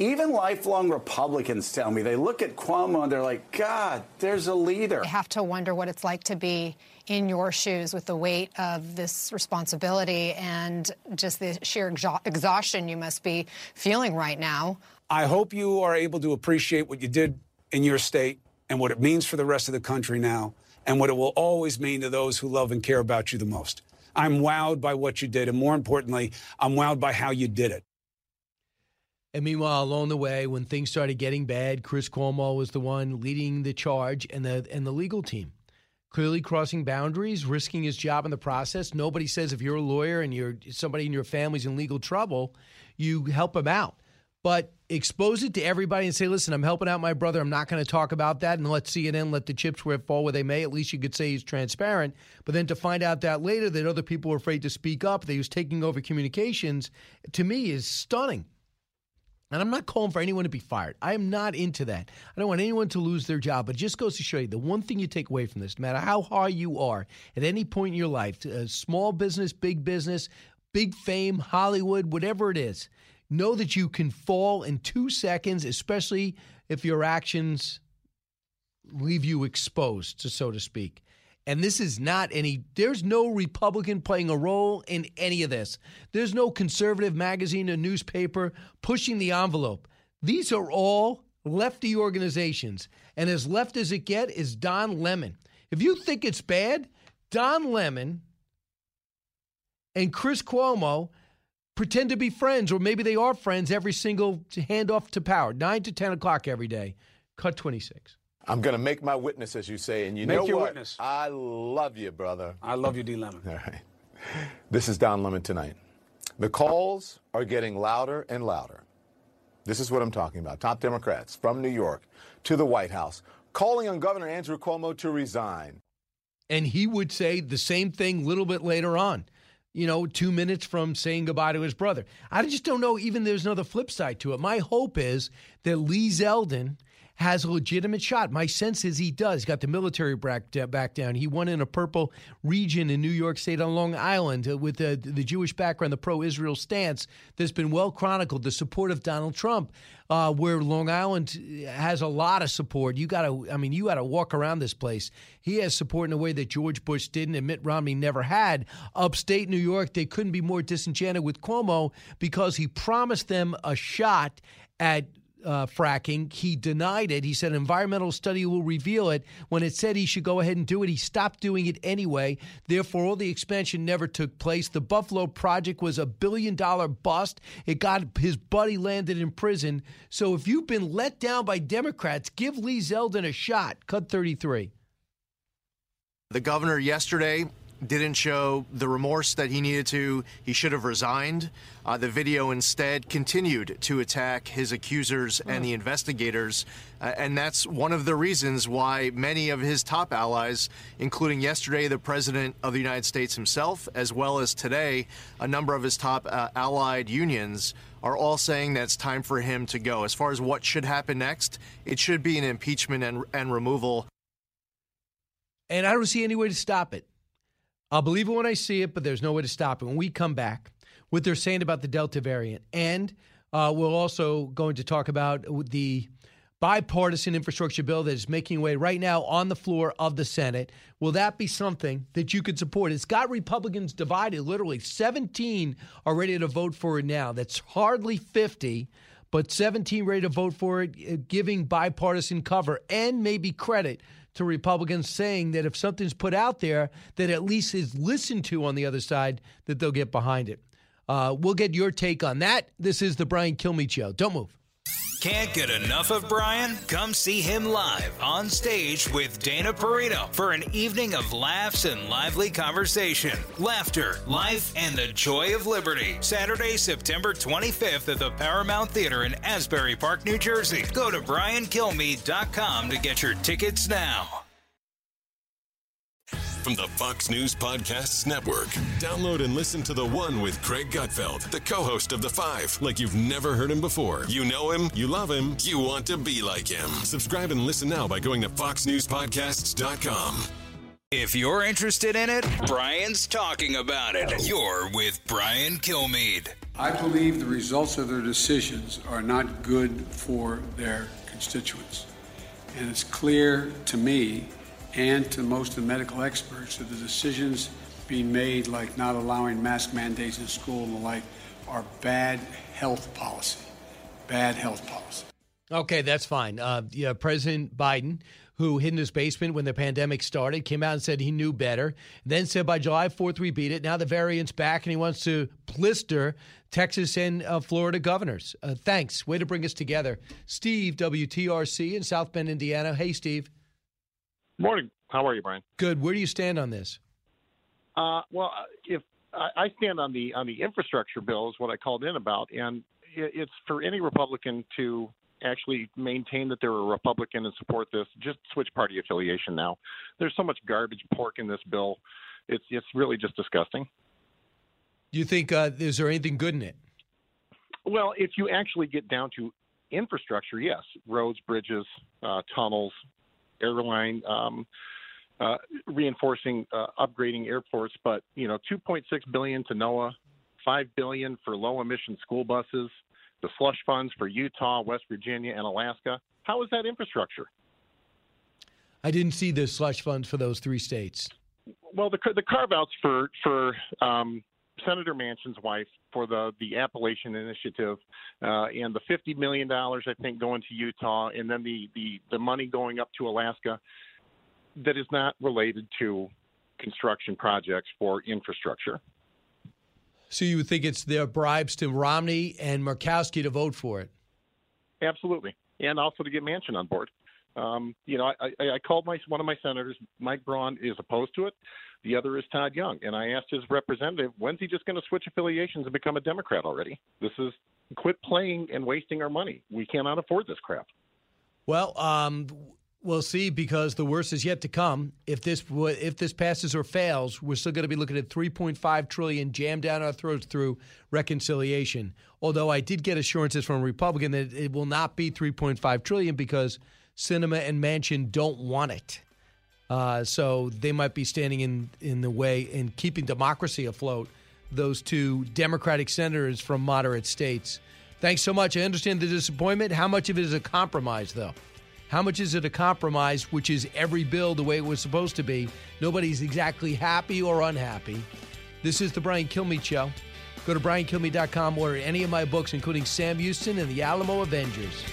Even lifelong Republicans tell me they look at Cuomo and they're like, God, there's a leader. I have to wonder what it's like to be in your shoes with the weight of this responsibility and just the sheer exha- exhaustion you must be feeling right now. I hope you are able to appreciate what you did in your state and what it means for the rest of the country now and what it will always mean to those who love and care about you the most. I'm wowed by what you did, and more importantly, I'm wowed by how you did it. And meanwhile, along the way, when things started getting bad, Chris Cuomo was the one leading the charge and the and the legal team. Clearly crossing boundaries, risking his job in the process. Nobody says if you're a lawyer and you're somebody in your family's in legal trouble, you help him out. But expose it to everybody and say, listen, I'm helping out my brother. I'm not going to talk about that. And let CNN let the chips where fall where they may. At least you could say he's transparent. But then to find out that later that other people were afraid to speak up, that he was taking over communications, to me is stunning. And I'm not calling for anyone to be fired. I am not into that. I don't want anyone to lose their job. But it just goes to show you the one thing you take away from this, no matter how high you are at any point in your life, uh, small business, big business, big fame, Hollywood, whatever it is, know that you can fall in two seconds, especially if your actions leave you exposed, so to speak. And this is not any, there's no Republican playing a role in any of this. There's no conservative magazine or newspaper pushing the envelope. These are all lefty organizations. And as left as it get is Don Lemon. If you think it's bad, Don Lemon and Chris Cuomo pretend to be friends, or maybe they are friends every single handoff to power, 9 to 10 o'clock every day. Cut 26. I'm going to make my witness, as you say, and you Make know your what? witness. I love you, brother. I love you, D. Lemon. All right. This is Don Lemon tonight. The calls are getting louder and louder. This is what I'm talking about. Top Democrats from New York to the White House calling on Governor Andrew Cuomo to resign. And he would say the same thing a little bit later on. You know, two minutes from saying goodbye to his brother. I just don't know. Even there's another flip side to it. My hope is that Lee Zeldin has a legitimate shot. My sense is he does. He's got the military back, back down. He won in a purple region in New York State on Long Island uh, with the, the Jewish background, the pro Israel stance that's been well chronicled, the support of Donald Trump, uh, where Long Island has a lot of support. You got to, I mean, you got to walk around this place. He has support in a way that George Bush didn't and Mitt Romney never had. Upstate New York, they couldn't be more disenchanted with Cuomo because he promised them a shot at uh, fracking. He denied it. He said an environmental study will reveal it. When it said he should go ahead and do it, he stopped doing it anyway. Therefore, all the expansion never took place. The Buffalo Project was a billion dollar bust. It got his buddy landed in prison. So if you've been let down by Democrats, give Lee Zeldin a shot. Cut 33. The governor yesterday didn't show the remorse that he needed to. He should have resigned. Uh, the video instead continued to attack his accusers and the investigators. Uh, and that's one of the reasons why many of his top allies, including yesterday the President of the United States himself, as well as today a number of his top uh, allied unions, are all saying that it's time for him to go. As far as what should happen next, it should be an impeachment and, and removal. And I don't see any way to stop it. I'll believe it when I see it, but there's no way to stop it. When we come back, what they're saying about the Delta variant, and uh, we're also going to talk about the bipartisan infrastructure bill that is making way right now on the floor of the Senate. Will that be something that you could support? It's got Republicans divided. Literally, 17 are ready to vote for it now. That's hardly 50, but 17 ready to vote for it, uh, giving bipartisan cover and maybe credit to Republicans saying that if something's put out there that at least is listened to on the other side, that they'll get behind it. Uh, we'll get your take on that. This is the Brian Kilmeade Show. Don't move. Can't get enough of Brian? Come see him live on stage with Dana Perino for an evening of laughs and lively conversation, laughter, life, and the joy of liberty. Saturday, September 25th at the Paramount Theater in Asbury Park, New Jersey. Go to briankilmeade.com to get your tickets now. From the Fox News Podcasts Network. Download and listen to The One with Greg Gutfeld, the co host of The Five, like you've never heard him before. You know him, you love him, you want to be like him. Subscribe and listen now by going to FoxNewsPodcasts.com. If you're interested in it, Brian's talking about it. You're with Brian Kilmeade. I believe the results of their decisions are not good for their constituents. And it's clear to me and to most of the medical experts that the decisions being made, like not allowing mask mandates in school and the like, are bad health policy. Bad health policy. Okay, that's fine. Uh, yeah, President Biden, who hid in his basement when the pandemic started, came out and said he knew better. Then said by July 4th we beat it. Now the variant's back, and he wants to blister Texas and uh, Florida governors. Uh, thanks. Way to bring us together, Steve WTRC in South Bend, Indiana. Hey, Steve. Morning. How are you, Brian? Good. Where do you stand on this? Uh, well, if I, I stand on the on the infrastructure bill is what I called in about, and it, it's for any Republican to actually maintain that they're a Republican and support this. Just switch party affiliation now. There's so much garbage pork in this bill. It's it's really just disgusting. Do you think uh, is there anything good in it? Well, if you actually get down to infrastructure, yes, roads, bridges, uh, tunnels, airline, um, uh, reinforcing, uh, upgrading airports. But you know, 2.6 billion to NOAA, 5 billion for low emission school buses, the slush funds for Utah, West Virginia, and Alaska. How is that infrastructure? I didn't see the slush funds for those three states. Well, the the carve outs for for um, Senator Manchin's wife for the the Appalachian Initiative, uh, and the fifty million dollars I think going to Utah, and then the the the money going up to Alaska, that is not related to construction projects for infrastructure. So you would think it's their bribes to Romney and Murkowski to vote for it? Absolutely, and also to get Manchin on board. Um, you know, I, I, I called my one of my senators, Mike Braun, is opposed to it. The other is Todd Young. And I asked his representative, when's he just going to switch affiliations and become a Democrat already? This is quit playing and wasting our money. We cannot afford this crap. Well, um, we'll see because the worst is yet to come. If this if this passes or fails, we're still going to be looking at 3.5 trillion jammed down our throats through reconciliation. Although I did get assurances from a Republican that it will not be 3.5 trillion because Sinema and Manchin don't want it. Uh, so they might be standing in, in the way in keeping democracy afloat, those two Democratic senators from moderate states. Thanks so much. I understand the disappointment. How much of it is a compromise, though? How much is it a compromise, which is every bill the way it was supposed to be? Nobody's exactly happy or unhappy. This is the Brian Kilmeade Show. Go to briankilmeade.com, order any of my books, including Sam Houston and the Alamo Avengers.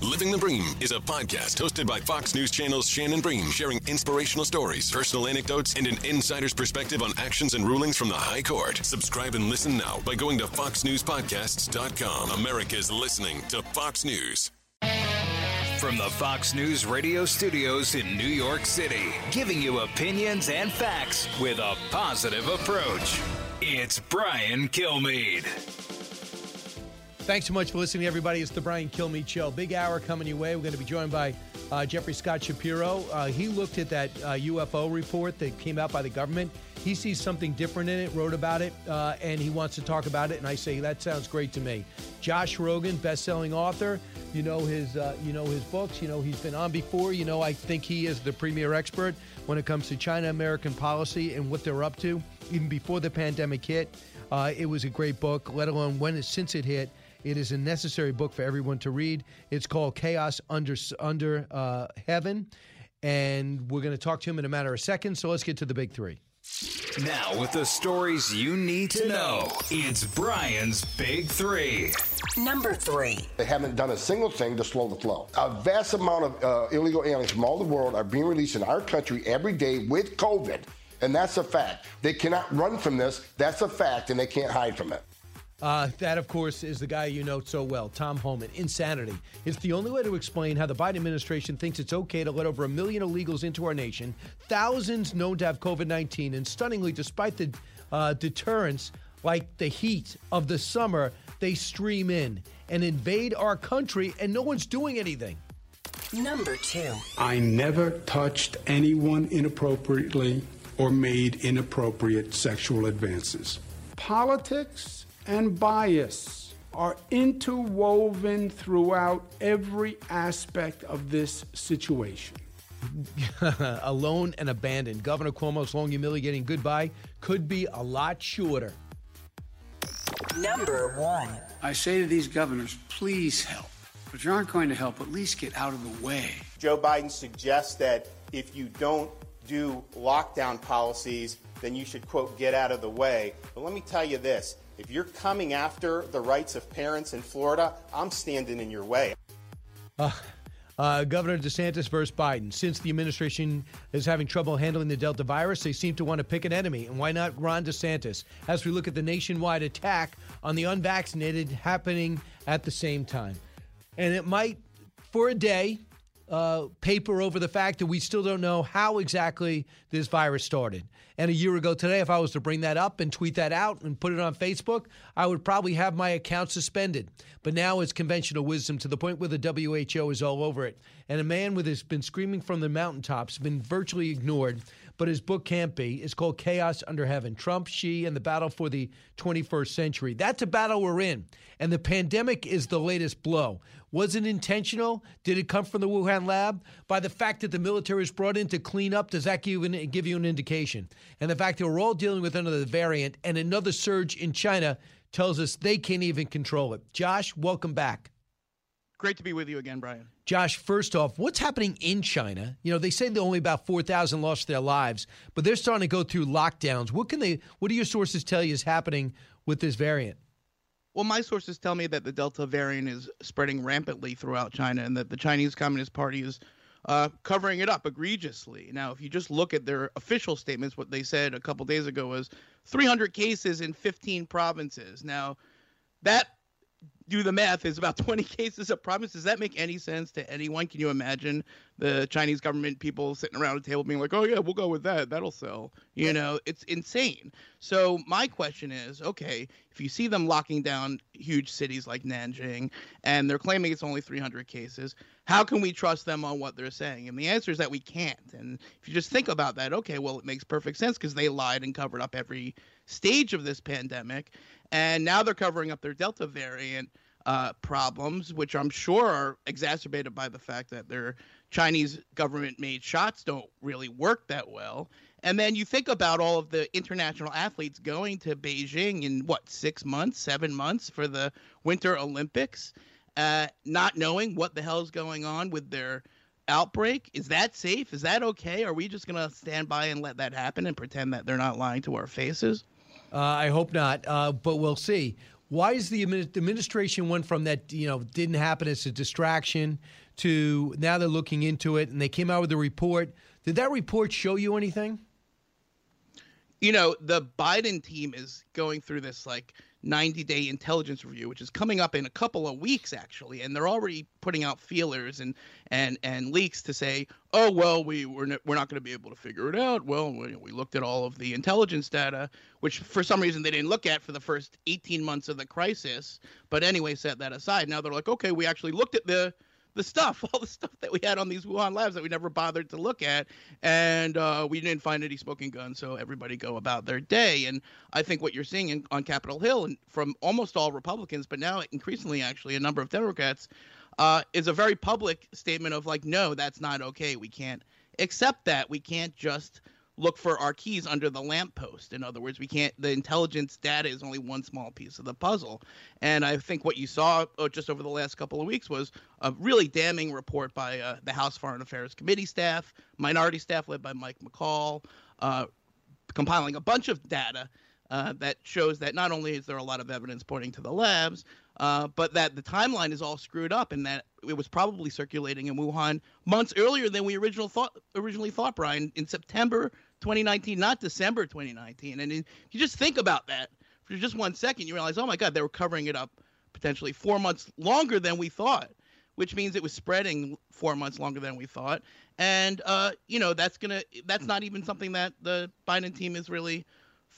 Living the Bream is a podcast hosted by Fox News Channel's Shannon Bream, sharing inspirational stories, personal anecdotes, and an insider's perspective on actions and rulings from the High Court. Subscribe and listen now by going to FoxNewsPodcasts.com. America's listening to Fox News. From the Fox News radio studios in New York City, giving you opinions and facts with a positive approach. It's Brian Kilmeade. Thanks so much for listening, everybody. It's the Brian Kilmeade Show. Big hour coming your way. We're going to be joined by uh, Jeffrey Scott Shapiro. Uh, he looked at that uh, UFO report that came out by the government. He sees something different in it, wrote about it, uh, and he wants to talk about it. And I say that sounds great to me. Josh Rogin, best-selling author. You know his, uh, you know his books. You know he's been on before. You know I think he is the premier expert when it comes to China-American policy and what they're up to, even before the pandemic hit. Uh, it was a great book, let alone when it, since it hit. It is a necessary book for everyone to read. It's called Chaos Under Under uh, Heaven, and we're going to talk to him in a matter of seconds. So let's get to the big three. Now, with the stories you need to know, it's Brian's Big Three. Number three. They haven't done a single thing to slow the flow. A vast amount of uh, illegal aliens from all the world are being released in our country every day with COVID, and that's a fact. They cannot run from this. That's a fact, and they can't hide from it. Uh, that, of course, is the guy you know so well, Tom Homan. Insanity. It's the only way to explain how the Biden administration thinks it's okay to let over a million illegals into our nation, thousands known to have COVID 19, and stunningly, despite the uh, deterrence like the heat of the summer, they stream in and invade our country, and no one's doing anything. Number two. I never touched anyone inappropriately or made inappropriate sexual advances. Politics and bias are interwoven throughout every aspect of this situation. Alone and abandoned. Governor Cuomo's long, humiliating goodbye could be a lot shorter. Number one. I say to these governors, please help. But you aren't going to help, at least get out of the way. Joe Biden suggests that if you don't do lockdown policies, then you should, quote, get out of the way. But let me tell you this if you're coming after the rights of parents in Florida, I'm standing in your way. Uh, uh, Governor DeSantis versus Biden. Since the administration is having trouble handling the Delta virus, they seem to want to pick an enemy. And why not Ron DeSantis? As we look at the nationwide attack on the unvaccinated happening at the same time. And it might, for a day, uh, paper over the fact that we still don't know how exactly this virus started. And a year ago today, if I was to bring that up and tweet that out and put it on Facebook, I would probably have my account suspended. But now it's conventional wisdom to the point where the WHO is all over it. And a man with has been screaming from the mountaintops, has been virtually ignored. But his book can't be. It's called Chaos Under Heaven Trump, Xi, and the Battle for the 21st Century. That's a battle we're in. And the pandemic is the latest blow. Was it intentional? Did it come from the Wuhan lab? By the fact that the military was brought in to clean up, does that give, an, give you an indication? And the fact that we're all dealing with another variant and another surge in China tells us they can't even control it. Josh, welcome back. Great to be with you again, Brian. Josh, first off, what's happening in China? You know, they say that only about 4,000 lost their lives, but they're starting to go through lockdowns. What can they what do your sources tell you is happening with this variant? Well, my sources tell me that the Delta variant is spreading rampantly throughout China and that the Chinese Communist Party is uh, covering it up egregiously. Now, if you just look at their official statements, what they said a couple days ago was 300 cases in 15 provinces. Now, that do the math is about 20 cases a province. Does that make any sense to anyone? Can you imagine the Chinese government people sitting around a table being like, "Oh yeah, we'll go with that. That'll sell." You know, it's insane. So my question is, okay, if you see them locking down huge cities like Nanjing and they're claiming it's only 300 cases, how can we trust them on what they're saying? And the answer is that we can't. And if you just think about that, okay, well, it makes perfect sense because they lied and covered up every stage of this pandemic and now they're covering up their Delta variant uh, problems, which I'm sure are exacerbated by the fact that their Chinese government made shots don't really work that well. And then you think about all of the international athletes going to Beijing in what, six months, seven months for the Winter Olympics, uh, not knowing what the hell is going on with their outbreak. Is that safe? Is that okay? Are we just to stand by and let that happen and pretend that they're not lying to our faces? Uh, I hope not, uh, but we'll see. Why is the administration went from that you know didn't happen as a distraction to now they're looking into it and they came out with a report? Did that report show you anything? You know, the Biden team is going through this like 90 day intelligence review, which is coming up in a couple of weeks actually, and they're already putting out feelers and and and leaks to say, oh well, we we're, we're not going to be able to figure it out. Well, we, we looked at all of the intelligence data, which for some reason they didn't look at for the first 18 months of the crisis. But anyway, set that aside. Now they're like, okay, we actually looked at the the stuff, all the stuff that we had on these Wuhan labs that we never bothered to look at, and uh, we didn't find any smoking guns. So everybody go about their day. And I think what you're seeing in, on Capitol Hill, and from almost all Republicans, but now increasingly actually a number of Democrats, uh, is a very public statement of like, no, that's not okay. We can't accept that. We can't just look for our keys under the lamppost. In other words, we can't. The intelligence data is only one small piece of the puzzle. And I think what you saw oh, just over the last couple of weeks was a really damning report by uh, the House Foreign Affairs Committee staff, minority staff led by Mike McCaul, uh, compiling a bunch of data. Uh, that shows that not only is there a lot of evidence pointing to the labs, uh, but that the timeline is all screwed up and that it was probably circulating in Wuhan months earlier than we original thought, originally thought, Brian, in September 2019, not December 2019. And if you just think about that for just one second, you realize, oh my God, they were covering it up potentially four months longer than we thought, which means it was spreading four months longer than we thought. And uh, you know, that's gonna that's not even something that the Biden team is really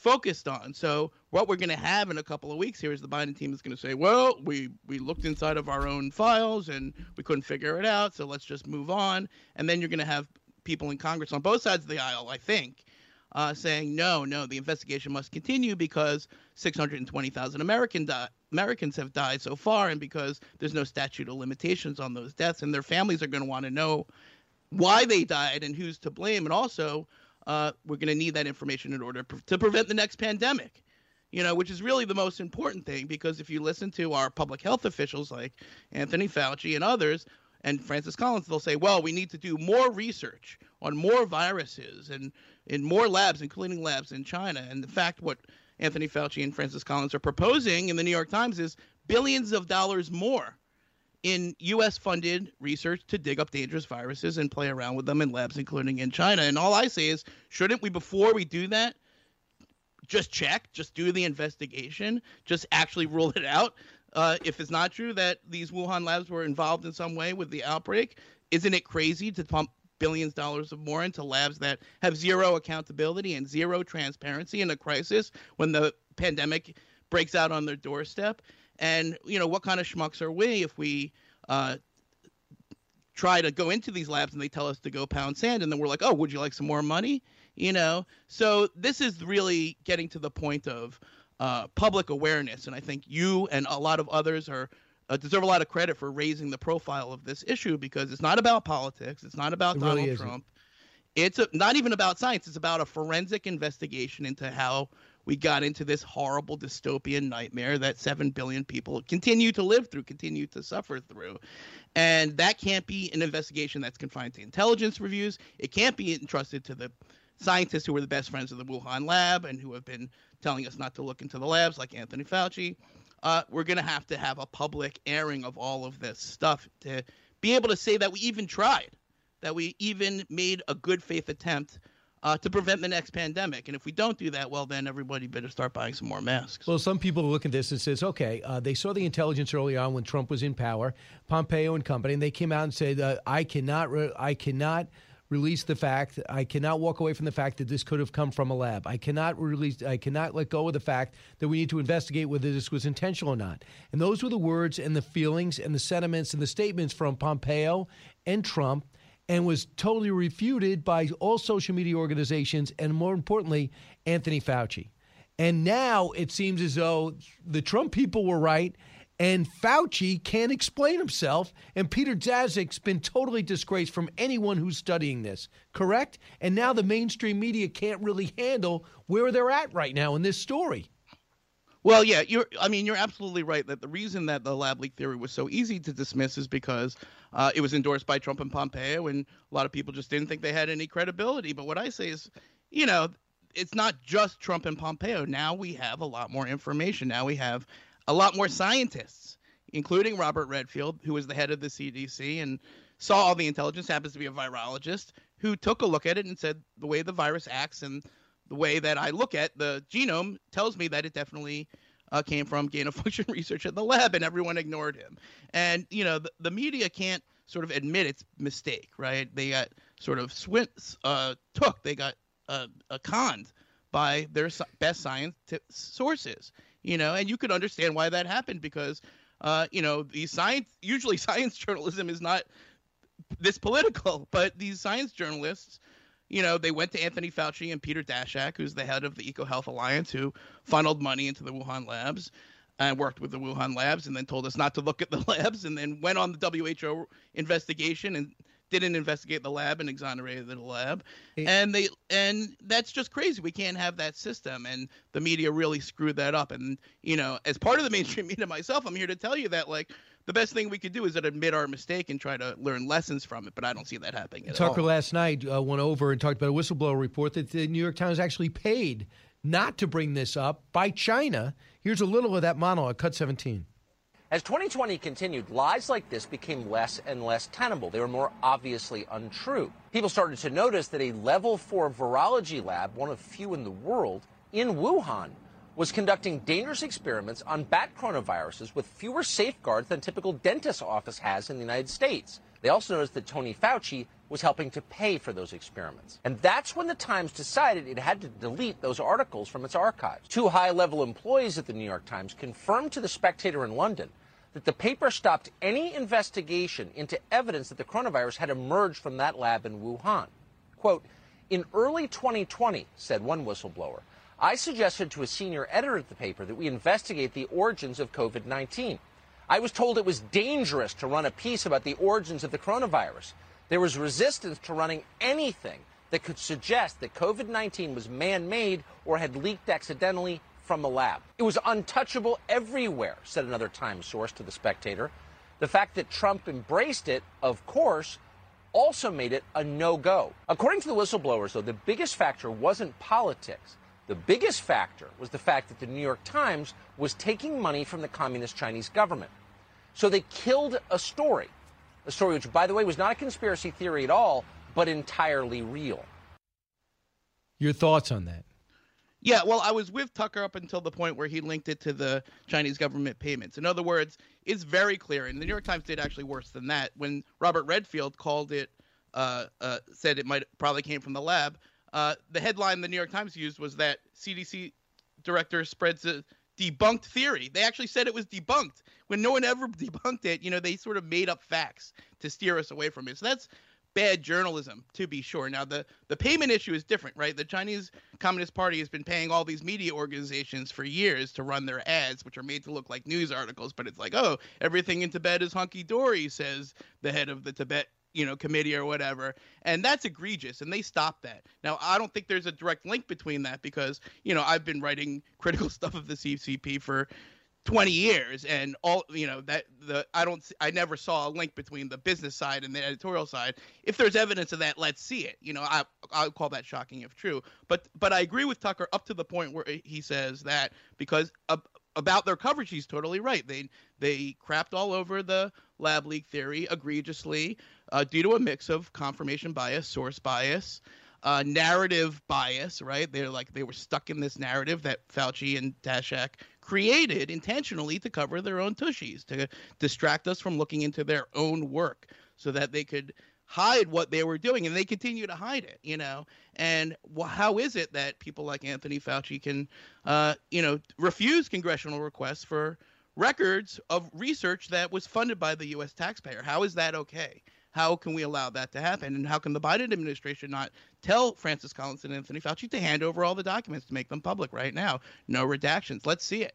focused on. So what we're going to have in a couple of weeks here is the Biden team is going to say, "Well, we we looked inside of our own files and we couldn't figure it out, so let's just move on." And then you're going to have people in Congress on both sides of the aisle, I think, uh, saying, "No, no, the investigation must continue because 620,000 American di- Americans have died so far, and because there's no statute of limitations on those deaths, and their families are going to want to know why they died and who's to blame, and also." Uh, we're going to need that information in order to prevent the next pandemic. You know, which is really the most important thing because if you listen to our public health officials like Anthony Fauci and others and Francis Collins, they'll say, well, we need to do more research on more viruses and in more labs, including labs in China. And the fact what Anthony Fauci and Francis Collins are proposing in the New York Times is billions of dollars more in US funded research to dig up dangerous viruses and play around with them in labs, including in China. And all I say is, shouldn't we, before we do that, just check, just do the investigation, just actually rule it out? Uh, if it's not true that these Wuhan labs were involved in some way with the outbreak, isn't it crazy to pump billions of dollars of more into labs that have zero accountability and zero transparency in a crisis when the pandemic breaks out on their doorstep? And you know, what kind of schmucks are we if we uh, try to go into these labs and they tell us to go pound sand, and then we're like, oh, would you like some more money? You know, so this is really getting to the point of uh, public awareness, and I think you and a lot of others are uh, deserve a lot of credit for raising the profile of this issue because it's not about politics, it's not about It Donald really. Trump. It's a, not even about science. It's about a forensic investigation into how we got into this horrible dystopian nightmare that 7 billion people continue to live through, continue to suffer through. And that can't be an investigation that's confined to intelligence reviews. It can't be entrusted to the scientists who are the best friends of the Wuhan lab and who have been telling us not to look into the labs, like Anthony Fauci. Uh, we're going to have to have a public airing of all of this stuff to be able to say that we even tried, that we even made a good faith attempt uh, to prevent the next pandemic. And if we don't do that, well, then everybody better start buying some more masks. Well, some people look at this and says, okay, uh, they saw the intelligence early on when Trump was in power, Pompeo and company, and they came out and said, uh, I cannot, re- I cannot release the fact, I cannot walk away from the fact that this could have come from a lab. I cannot release, I cannot let go of the fact that we need to investigate whether this was intentional or not. And those were the words and the feelings and the sentiments and the statements from Pompeo and Trump and was totally refuted by all social media organizations and more importantly, Anthony Fauci. And now it seems as though the Trump people were right and Fauci can't explain himself. And Peter Daszak's been totally disgraced from anyone who's studying this, correct? And now the mainstream media can't really handle where they're at right now in this story. Well, yeah, you're. I mean, you're absolutely right that the reason that the lab leak theory was so easy to dismiss is because uh, it was endorsed by Trump and Pompeo, and a lot of people just didn't think they had any credibility. But what I say is, you know, it's not just Trump and Pompeo. Now we have a lot more information. Now we have a lot more scientists, including Robert Redfield, who was the head of the CDC and saw all the intelligence, happens to be a virologist, who took a look at it and said the way the virus acts and the way that I look at the genome tells me that it definitely uh, came from gain of function research at the lab, and everyone ignored him. And you know, the, the media can't sort of admit its mistake, right? They got sort of swin- uh, took, they got uh, uh, conned by their best science sources, you know, and you could understand why that happened because, uh, you know, the science usually science journalism is not this political, but these science journalists you know, they went to Anthony Fauci and Peter Daszak, who's the head of the EcoHealth Alliance, who funneled money into the Wuhan labs and worked with the Wuhan labs, and then told us not to look at the labs, and then went on the WHO investigation and didn't investigate the lab and exonerated the lab. And they and that's just crazy. We can't have that system, and the media really screwed that up. And you know, as part of the mainstream media myself, I'm here to tell you that like the best thing we could do is that admit our mistake and try to learn lessons from it. But I don't see that happening at Tucker all. last night uh, went over and talked about a whistleblower report that the New York Times actually paid not to bring this up by China. Here's a little of that monologue, cut 17. As 2020 continued, lies like this became less and less tenable. They were more obviously untrue. People started to notice that a level 4 virology lab, one of few in the world, in Wuhan, was conducting dangerous experiments on bat coronaviruses with fewer safeguards than typical dentist's office has in the United States. They also noticed that Tony Fauci was helping to pay for those experiments. And that's when the Times decided it had to delete those articles from its archives. Two high level employees at the New York Times confirmed to the Spectator in London that the paper stopped any investigation into evidence that the coronavirus had emerged from that lab in Wuhan. Quote, in early 2020, said one whistleblower, I suggested to a senior editor at the paper that we investigate the origins of COVID 19. I was told it was dangerous to run a piece about the origins of the coronavirus. There was resistance to running anything that could suggest that COVID 19 was man made or had leaked accidentally from a lab. It was untouchable everywhere, said another Times source to The Spectator. The fact that Trump embraced it, of course, also made it a no go. According to the whistleblowers, though, the biggest factor wasn't politics. The biggest factor was the fact that the New York Times was taking money from the communist Chinese government. So they killed a story, a story which, by the way, was not a conspiracy theory at all, but entirely real. Your thoughts on that? Yeah, well, I was with Tucker up until the point where he linked it to the Chinese government payments. In other words, it's very clear, and the New York Times did actually worse than that when Robert Redfield called it, uh, uh, said it might probably came from the lab. Uh, the headline the New York Times used was that CDC director spreads a debunked theory. They actually said it was debunked when no one ever debunked it. You know, they sort of made up facts to steer us away from it. So that's bad journalism, to be sure. Now, the, the payment issue is different, right? The Chinese Communist Party has been paying all these media organizations for years to run their ads, which are made to look like news articles, but it's like, oh, everything in Tibet is hunky dory, says the head of the Tibet you know committee or whatever and that's egregious and they stopped that. Now i don't think there's a direct link between that because you know i've been writing critical stuff of the ccp for 20 years and all you know that the i don't i never saw a link between the business side and the editorial side. If there's evidence of that let's see it. You know i i'll call that shocking if true. But but i agree with tucker up to the point where he says that because uh, about their coverage he's totally right they they crapped all over the lab leak theory egregiously uh, due to a mix of confirmation bias source bias uh, narrative bias, right? They're like they were stuck in this narrative that Fauci and Daszak created intentionally to cover their own tushies, to distract us from looking into their own work so that they could hide what they were doing and they continue to hide it you know and how is it that people like anthony fauci can uh, you know refuse congressional requests for records of research that was funded by the us taxpayer how is that okay how can we allow that to happen? And how can the Biden administration not tell Francis Collins and Anthony Fauci to hand over all the documents to make them public right now? No redactions. Let's see it.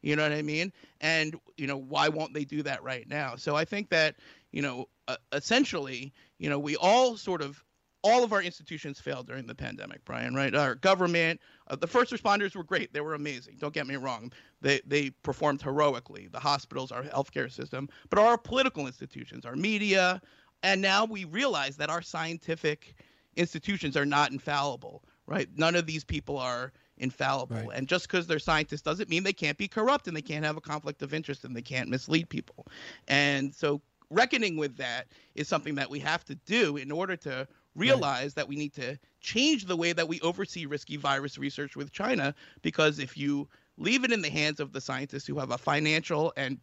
You know what I mean? And you know why won't they do that right now? So I think that you know uh, essentially you know we all sort of all of our institutions failed during the pandemic, Brian. Right? Our government, uh, the first responders were great; they were amazing. Don't get me wrong; they they performed heroically. The hospitals, our healthcare system, but our political institutions, our media, and now we realize that our scientific institutions are not infallible, right? None of these people are infallible. Right. And just because they're scientists doesn't mean they can't be corrupt and they can't have a conflict of interest and they can't mislead people. And so reckoning with that is something that we have to do in order to realize right. that we need to change the way that we oversee risky virus research with China because if you leave it in the hands of the scientists who have a financial and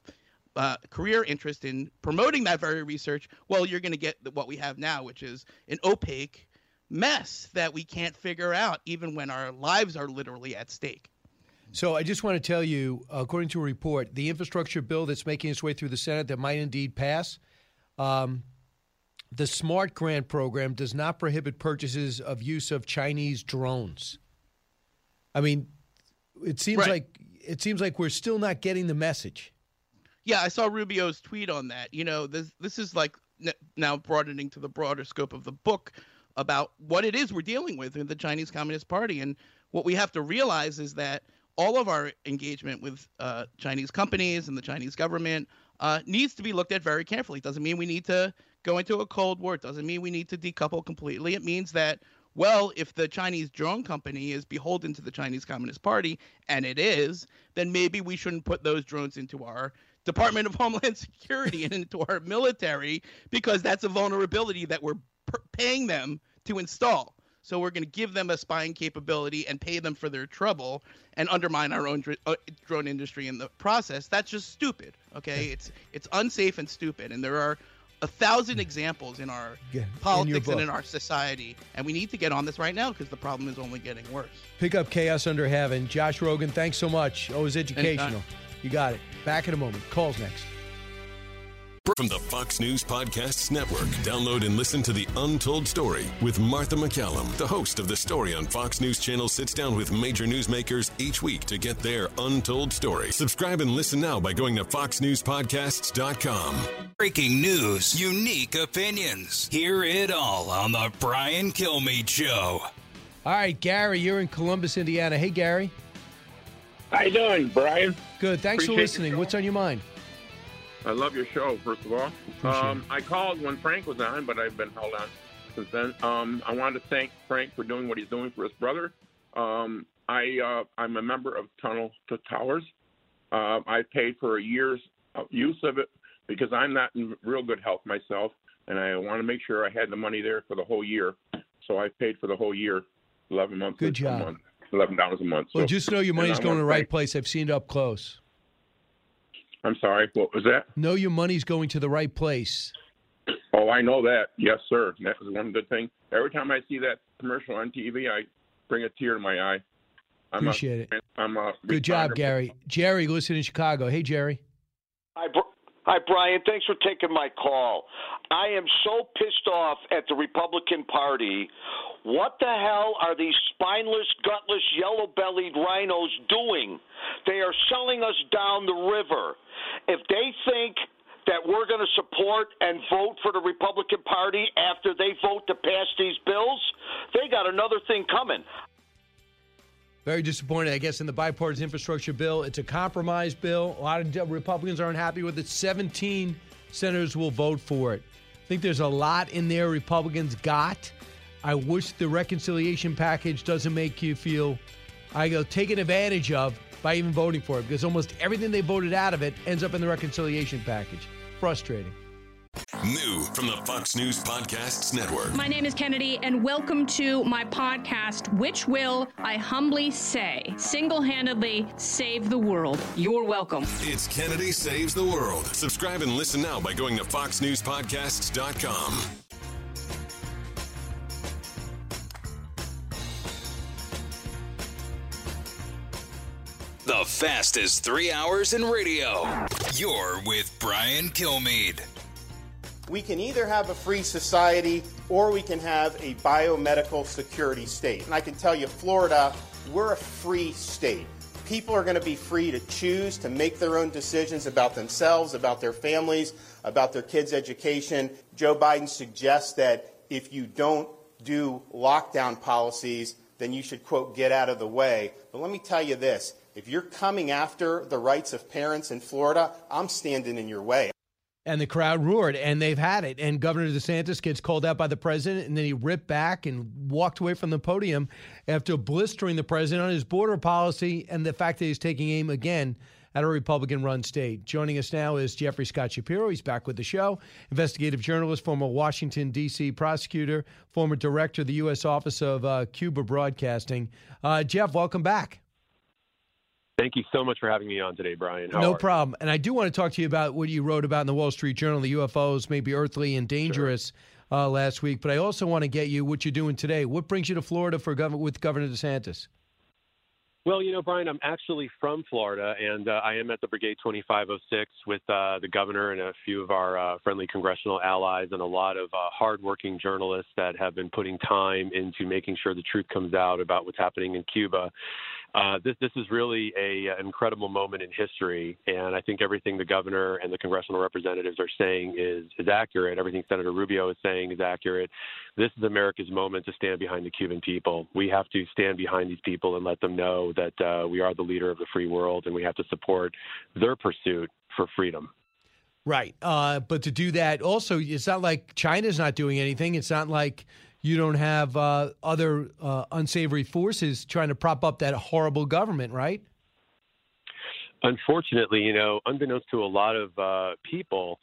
uh, career interest in promoting that very research, well, you're going to get what we have now, which is an opaque mess that we can't figure out, even when our lives are literally at stake. So I just want to tell you, according to a report, the infrastructure bill that's making its way through the Senate that might indeed pass, um, the SMART grant program does not prohibit purchases of use of Chinese drones. I mean, it seems right. like it seems like we're still not getting the message yeah, I saw Rubio's tweet on that. You know, this this is like now broadening to the broader scope of the book about what it is we're dealing with in the Chinese Communist Party, and what we have to realize is that all of our engagement with uh, Chinese companies and the Chinese government uh, needs to be looked at very carefully. It doesn't mean we need to go into a cold war. It doesn't mean we need to decouple completely. It means that well, if the Chinese drone company is beholden to the Chinese Communist Party, and it is, then maybe we shouldn't put those drones into our Department of Homeland Security and into our military because that's a vulnerability that we're paying them to install. So we're going to give them a spying capability and pay them for their trouble and undermine our own dr- uh, drone industry in the process. That's just stupid. Okay, it's it's unsafe and stupid, and there are a thousand examples in our Yeah, in politics and in our society, and we need to get on this right now because the problem is only getting worse. Pick up Chaos Under Heaven. Josh Rogin, thanks so much. Always educational. Anytime. You got it. Back in a moment. Calls next. From the Fox News Podcasts Network, download and listen to The Untold Story with Martha McCallum. The host of The Story on Fox News Channel sits down with major newsmakers each week to get their untold story. Subscribe and listen now by going to foxnewspodcasts.com. Breaking news, unique opinions. Hear it all on The Brian Kilmeade Show. All right, Gary, you're in Columbus, Indiana. Hey, Gary. How you doing, Brian? Good. Thanks Appreciate for listening. What's on your mind? I love your show, first of all. Um, I called when Frank was on, but I've been held on since then. Um, I wanted to thank Frank for doing what he's doing for his brother. Um, I, uh, I'm a member of Tunnel to Towers. Uh, I paid for a year's uh, use of it because I'm not in real good health myself, and I want to make sure I had the money there for the whole year. So I paid for the whole year, 11 months Good a job. month, $11 a month. Well, So- just know your money's going to the right place. I've seen it up close. I'm sorry, what was that? Know your money's going to the right place. Oh, I know that. Yes, sir. That was one good thing. Every time I see that commercial on TV, I bring a tear to my eye. I'm Appreciate a, it. I'm a Good job. Gary. Jerry, listen in Chicago. Hey, Jerry. Hi, Br- Hi, Brian. Thanks for taking my call. I am so pissed off at the Republican Party. What the hell are these spineless, gutless, yellow bellied rhinos doing? They are selling us down the river. If they think that we're going to support and vote for the Republican Party after they vote to pass these bills, they got another thing coming. Very disappointed, I guess, in the bipartisan infrastructure bill. It's a compromise bill. A lot of Republicans aren't happy with it. 17 senators will vote for it. I think there's a lot in there Republicans got. I wish the reconciliation package doesn't make you feel, I go, taken advantage of by even voting for it because almost everything they voted out of it ends up in the reconciliation package. Frustrating. New from the Fox News Podcasts Network. My name is Kennedy, and welcome to my podcast, which will, I humbly say, single handedly save the world. You're welcome. It's Kennedy Saves the World. Subscribe and listen now by going to foxnewspodcasts.com. The fastest three hours in radio. You're with Brian Kilmeade. We can either have a free society or we can have a biomedical security state. And I can tell you, Florida, we're a free state. People are going to be free to choose to make their own decisions about themselves, about their families, about their kids' education. Joe Biden suggests that if you don't do lockdown policies, then you should, quote, get out of the way. But let me tell you this if you're coming after the rights of parents in Florida, I'm standing in your way. And the crowd roared, and they've had it. And Governor DeSantis gets called out by the president, and then he ripped back and walked away from the podium after blistering the president on his border policy and the fact that he's taking aim again at a Republican run state. Joining us now is Jeffrey Scott Shapiro. He's back with the show. Investigative journalist, former Washington, D.C. prosecutor, former director of the U.S. Office of uh, Cuba Broadcasting. Uh, Jeff, welcome back. Thank you so much for having me on today, Brian. How no you? problem. And I do want to talk to you about what you wrote about in the Wall Street Journal, the UFOs may be earthly and dangerous uh, last week. But I also want to get you what you're doing today. What brings you to Florida for gov- with Governor DeSantis? Well, you know, Brian, I'm actually from Florida, and uh, I am at the Brigade 2506 with uh, the governor and a few of our uh, friendly congressional allies, and a lot of uh, hardworking journalists that have been putting time into making sure the truth comes out about what's happening in Cuba. Uh, this this is really a an incredible moment in history, and I think everything the governor and the congressional representatives are saying is is accurate. Everything Senator Rubio is saying is accurate. This is America's moment to stand behind the Cuban people. We have to stand behind these people and let them know that uh, we are the leader of the free world, and we have to support their pursuit for freedom. Right. Uh, but to do that, also, it's not like China's not doing anything. It's not like you don't have uh, other uh, unsavory forces trying to prop up that horrible government, right? Unfortunately, you know, unbeknownst to a lot of uh, people,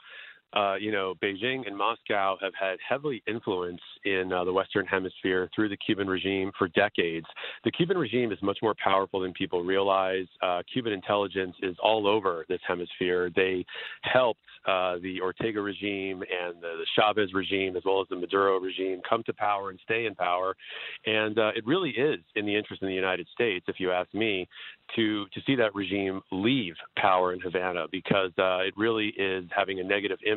uh, you know, Beijing and Moscow have had heavily influence in uh, the Western Hemisphere through the Cuban regime for decades. The Cuban regime is much more powerful than people realize. Uh, Cuban intelligence is all over this hemisphere. They helped uh, the Ortega regime and the, the, Chavez regime, as well as the Maduro regime, come to power and stay in power. And uh, it really is in the interest of the United States, if you ask me, to to see that regime leave power in Havana because uh, it really is having a negative impact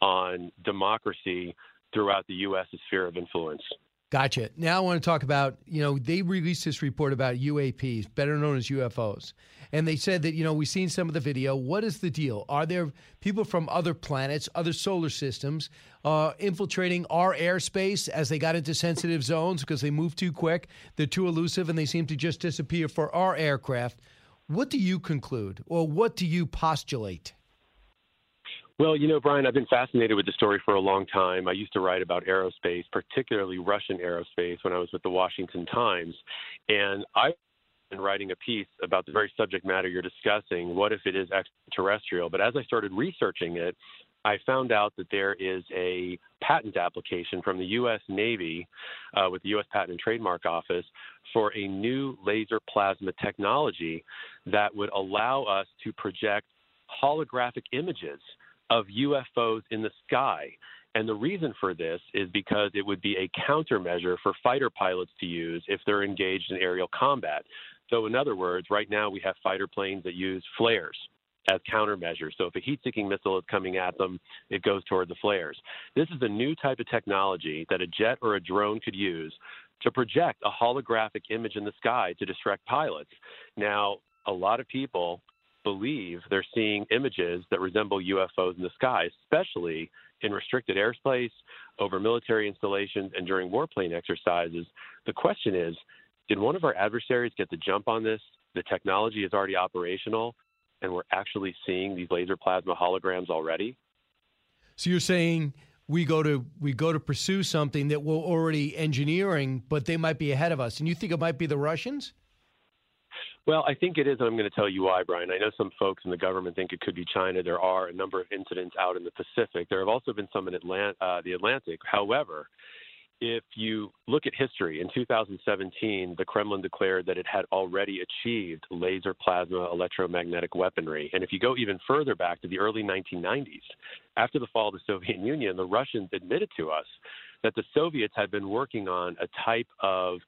on democracy throughout the U.S. sphere of influence. Gotcha. Now I want to talk about, you know, they released this report about UAPs, better known as UFOs. And they said that, you know, we've seen some of the video. What is the deal? Are there people from other planets, other solar systems, uh, infiltrating our airspace as they got into sensitive zones because they move too quick? They're too elusive and they seem to just disappear for our aircraft. What do you conclude or what do you postulate? Well, you know, Brian, I've been fascinated with the story for a long time. I used to write about aerospace, particularly Russian aerospace, when I was with the Washington Times. And I've been writing a piece about the very subject matter you're discussing what if it is extraterrestrial? But as I started researching it, I found out that there is a patent application from the U.S. Navy uh, with the U.S. Patent and Trademark Office for a new laser plasma technology that would allow us to project holographic images of UFOs in the sky. And the reason for this is because it would be a countermeasure for fighter pilots to use if they're engaged in aerial combat. So, in other words, right now we have fighter planes that use flares as countermeasures. So, if a heat seeking missile is coming at them, it goes toward the flares. This is a new type of technology that a jet or a drone could use to project a holographic image in the sky to distract pilots. Now, a lot of people believe they're seeing images that resemble UFOs in the sky, especially in restricted airspace, over military installations, and during warplane exercises. The question is did one of our adversaries get the jump on this? The technology is already operational, and we're actually seeing these laser plasma holograms already. So you're saying we go to we go to pursue something that we're already engineering, but they might be ahead of us, and you think it might be the Russians? Well, I think it is, and I'm going to tell you why, Brian. I know some folks in the government think it could be China. There are a number of incidents out in the Pacific. There have also been some in Atlant- uh, the Atlantic. However, if you look at history, in 2017, the Kremlin declared that it had already achieved laser plasma electromagnetic weaponry. And if you go even further back to the early 1990s, after the fall of the Soviet Union, the Russians admitted to us that the Soviets had been working on a type of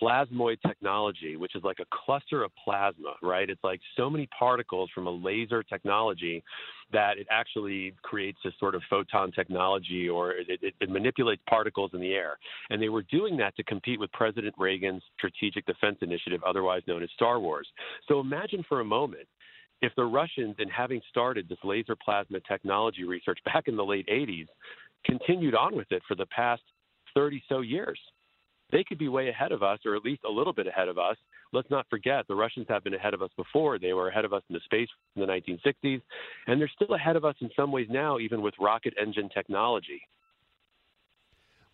plasmoid technology, which is like a cluster of plasma, right? It's like so many particles from a laser technology that it actually creates this sort of photon technology or it, it, it, manipulates particles in the air. And they were doing that to compete with President Reagan's Strategic Defense Initiative, otherwise known as Star Wars. So imagine for a moment if the Russians, in having started this laser plasma technology research back in the late 80s, continued on with it for the past 30 so years they could be way ahead of us, or at least a little bit ahead of us. Let's not forget the Russians have been ahead of us before. They were ahead of us in the space in the 1960s, and they're still ahead of us in some ways now, even with rocket engine technology.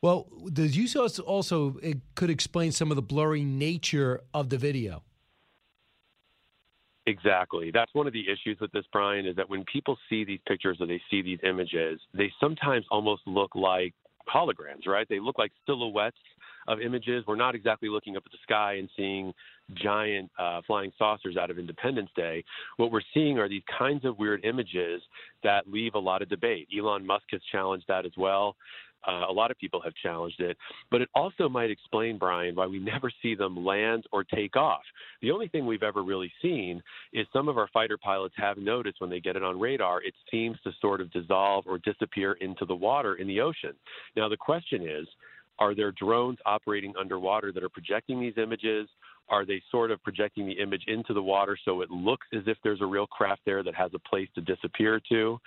Well, does you also it could explain some of the blurry nature of the video? Exactly. That's one of the issues with this, Brian, is that when people see these pictures or they see these images, they sometimes almost look like holograms, right? They look like silhouettes of images. We're not exactly looking up at the sky and seeing giant uh, flying saucers out of Independence Day. What we're seeing are these kinds of weird images that leave a lot of debate. Elon Musk has challenged that as well. Uh, a lot of people have challenged it, but it also might explain, Brian, why we never see them land or take off. The only thing we've ever really seen is some of our fighter pilots have noticed when they get it on radar, it seems to sort of dissolve or disappear into the water in the ocean. Now, the question is, are there drones operating underwater that are projecting these images? Are they sort of projecting the image into the water so it looks as if there's a real craft there that has a place to disappear to?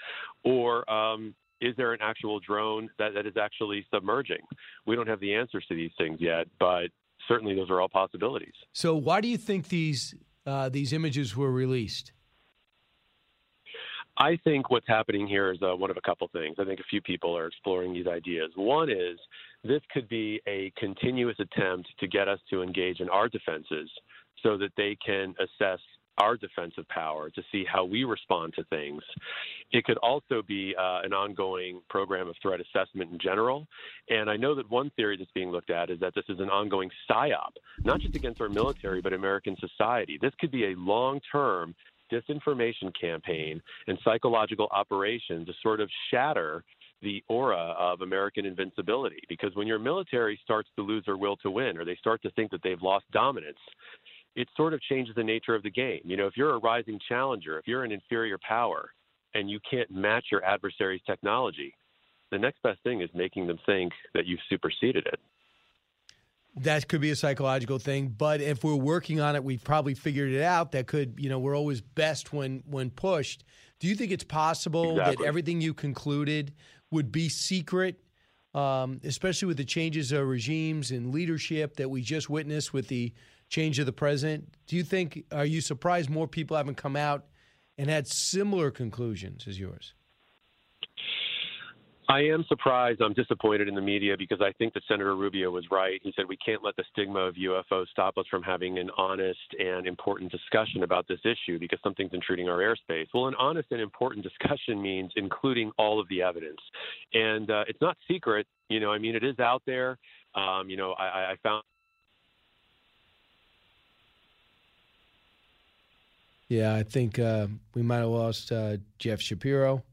Or um, is there an actual drone that, that is actually submerging? We don't have the answers to these things yet, but certainly those are all possibilities. So, why do you think these uh, these images were released? I think what's happening here is uh, one of a couple things. I think a few people are exploring these ideas. One is this could be a continuous attempt to get us to engage in our defenses so that they can assess our defensive power to see how we respond to things. It could also be uh, an ongoing program of threat assessment in general. And I know that one theory that's being looked at is that this is an ongoing psyop, not just against our military, but American society. This could be a long term disinformation campaign and psychological operation to sort of shatter the aura of American invincibility. Because when your military starts to lose their will to win, or they start to think that they've lost dominance, it sort of changes the nature of the game. You know, if you're a rising challenger, if you're an inferior power, and you can't match your adversary's technology, the next best thing is making them think that you've superseded it. That could be a psychological thing, but if we're working on it, we've probably figured it out. That could, you know, we're always best when when pushed. Do you think it's possible exactly. that everything you concluded would be secret, um, especially with the changes of regimes and leadership that we just witnessed with the change of the president? Do you think, are you surprised more people haven't come out and had similar conclusions as yours? I am surprised. I'm disappointed in the media because I think that Senator Rubio was right. He said we can't let the stigma of UFOs stop us from having an honest and important discussion about this issue because something's intruding our airspace. Well, an honest and important discussion means including all of the evidence. And uh, it's not secret. You know, I mean, it is out there. Um, you know, I, I found Yeah, I think uh, we might have lost uh, Jeff Shapiro,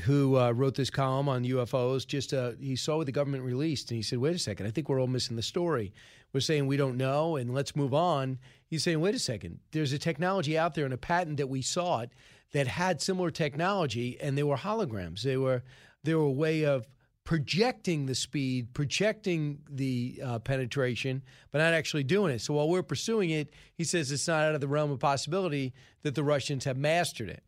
who uh, wrote this column on UFOs. Just uh, he saw what the government released, and he said, "Wait a second, I think we're all missing the story. We're saying we don't know, and let's move on." He's saying, "Wait a second, there's a technology out there and a patent that we sought that had similar technology, and they were holograms. They were they were a way of projecting the speed, projecting the uh, penetration, but not actually doing it. So while we're pursuing it, he says it's not out of the realm of possibility that the Russians have mastered it.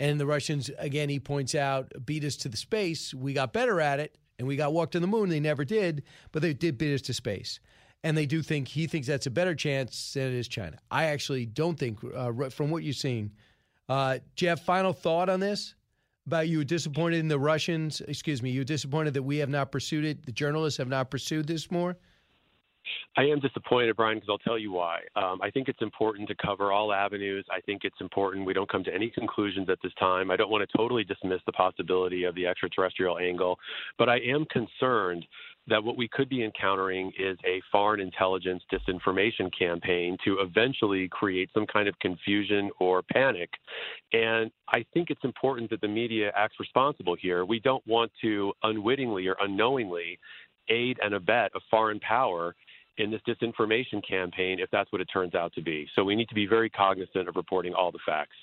And the Russians, again, he points out, beat us to the space. We got better at it, and we got walked to the moon. They never did, but they did beat us to space. And they do think he thinks that's a better chance than it is China. I actually don't think, uh, from what you're seeing. Uh, Jeff, final thought on this? about you were disappointed in the Russians. Excuse me, you were disappointed that we have not pursued it. The journalists have not pursued this more. I am disappointed, Brian, because I'll tell you why. Um, I think it's important to cover all avenues. I think it's important we don't come to any conclusions at this time. I don't want to totally dismiss the possibility of the extraterrestrial angle, but I am concerned that what we could be encountering is a foreign intelligence disinformation campaign to eventually create some kind of confusion or panic. And I think it's important that the media acts responsible here. We don't want to unwittingly or unknowingly aid and abet a foreign power in this disinformation campaign if that's what it turns out to be. So we need to be very cognizant of reporting all the facts.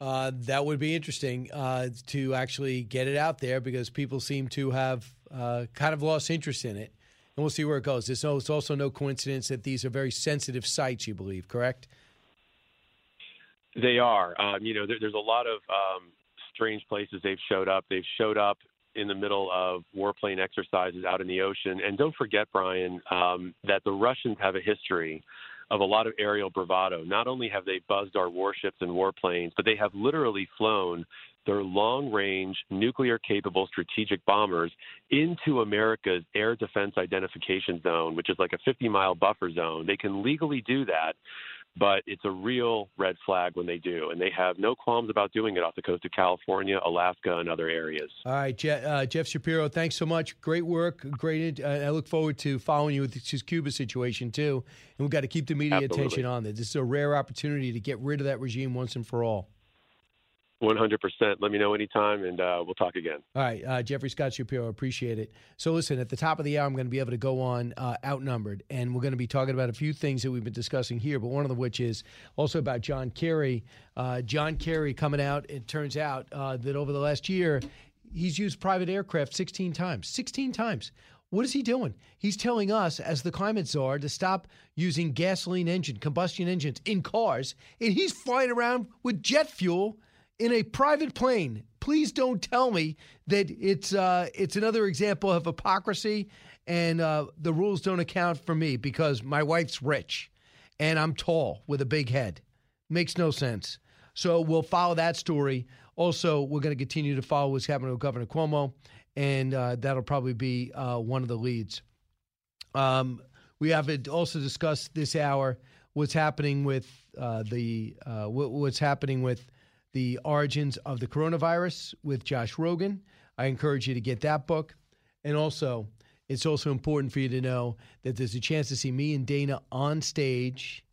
Uh, that would be interesting uh, to actually get it out there because people seem to have uh, kind of lost interest in it. And we'll see where it goes. It's, no, it's also no coincidence that these are very sensitive sites, you believe, correct? They are. Um, you know, there, there's a lot of um, strange places they've showed up. They've showed up in the middle of warplane exercises out in the ocean. And don't forget, Brian, um, that the Russians have a history of a lot of aerial bravado. Not only have they buzzed our warships and warplanes, but they have literally flown their long range, nuclear capable strategic bombers into America's air defense identification zone, which is like a 50 mile buffer zone. They can legally do that but it's a real red flag when they do, and they have no qualms about doing it off the coast of California, Alaska, and other areas. All right, Je- uh, Jeff Shapiro, thanks so much. Great work. Great. Uh, I look forward to following you with this Cuba situation too, and we've got to keep the media Absolutely. attention on this. This is a rare opportunity to get rid of that regime once and for all. 100%. Let me know anytime, and uh, we'll talk again. All right. Uh, Jeffrey Scott Shapiro, appreciate it. So, listen, at the top of the hour, I'm going to be able to go on uh, outnumbered, and we're going to be talking about a few things that we've been discussing here, but one of which is also about John Kerry. Uh, John Kerry coming out, it turns out uh, that over the last year, he's used private aircraft 16 times. 16 times. What is he doing? He's telling us, as the climate czar, to stop using gasoline engine, combustion engines in cars, and he's flying around with jet fuel in a private plane. Please don't tell me that it's uh, it's another example of hypocrisy and uh, the rules don't account for me because my wife's rich and I'm tall with a big head. Makes no sense. So we'll follow that story. Also, we're going to continue to follow what's happening with Governor Cuomo, and uh, that'll probably be uh, one of the leads. Um, we have also discussed this hour what's happening with uh, the uh, what's happening with the origins of the coronavirus with Josh Rogin. I encourage you to get that book, and also it's also important for you to know that there's a chance to see me and Dana on stage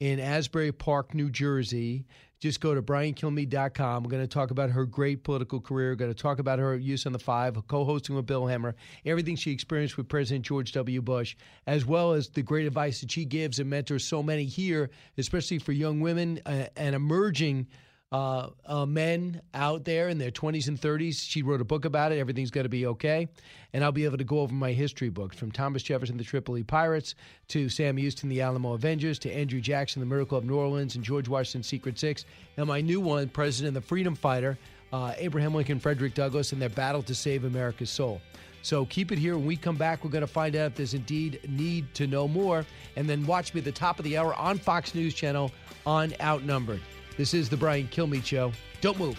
in Asbury Park, New Jersey. Just go to briankilmeade.com. We're going to talk about her great political career. We're going to talk about her use on the five, co hosting with Bill Hemmer, everything she experienced with President George W. Bush, as well as the great advice that she gives and mentors so many here, especially for young women uh, and emerging uh, uh, men out there in their 20s and 30s. She wrote a book about it. Everything's going to be okay. And I'll be able to go over my history books from Thomas Jefferson, the Tripoli Pirates, to Sam Houston, the Alamo Avengers, to Andrew Jackson, the Miracle of New Orleans, and George Washington's Secret Six. And my new one, President, the Freedom Fighter, uh, Abraham Lincoln, Frederick Douglass, and their battle to save America's soul. So keep it here. When we come back, we're going to find out if there's indeed need to know more. And then watch me at the top of the hour on Fox News Channel on Outnumbered. This is the Brian Kilmeade Show. Don't move.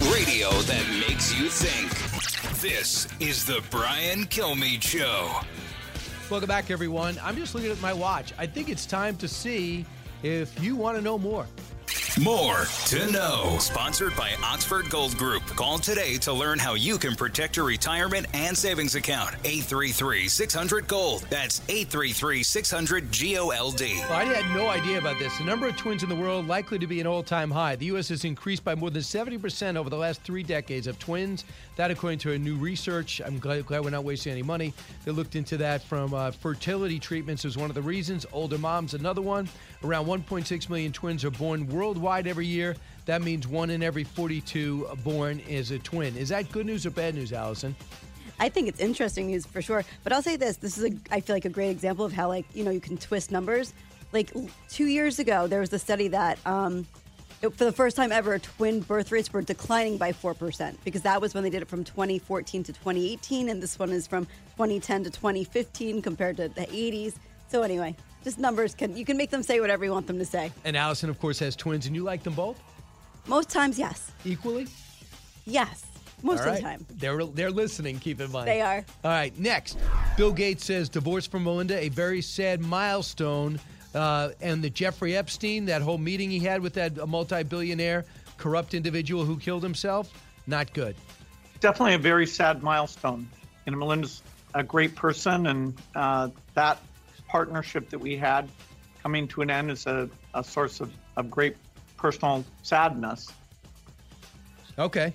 Radio that makes you think. This is the Brian Kilmeade Show. Welcome back, everyone. I'm just looking at my watch. I think it's time to see if you want to know more. More to know. Sponsored by Oxford Gold Group. Call today to learn how you can protect your retirement and savings account. 833 600 Gold. That's 833 600 GOLD. I had no idea about this. The number of twins in the world likely to be an all time high. The U.S. has increased by more than 70% over the last three decades of twins. That, according to a new research, I'm glad, glad we're not wasting any money. They looked into that from uh, fertility treatments as one of the reasons. Older moms, another one. Around 1.6 million twins are born worldwide every year. That means one in every 42 born is a twin. Is that good news or bad news, Allison? I think it's interesting news for sure. But I'll say this: this is, a, I feel like, a great example of how, like, you know, you can twist numbers. Like two years ago, there was a study that, um, for the first time ever, twin birth rates were declining by four percent because that was when they did it from 2014 to 2018, and this one is from 2010 to 2015 compared to the 80s. So anyway, just numbers can you can make them say whatever you want them to say. And Allison, of course, has twins, and you like them both Most times, yes. equally. Yes. Most All of the time. They're they're listening. Keep in mind. They are. All right. Next, Bill Gates says divorce from Melinda a very sad milestone, uh, and the Jeffrey Epstein that whole meeting he had with that multi-billionaire corrupt individual who killed himself, not good. definitely a very sad milestone. You know, Melinda's a great person, and uh, that partnership that we had coming to an end is a, a source of, of great personal sadness. Okay.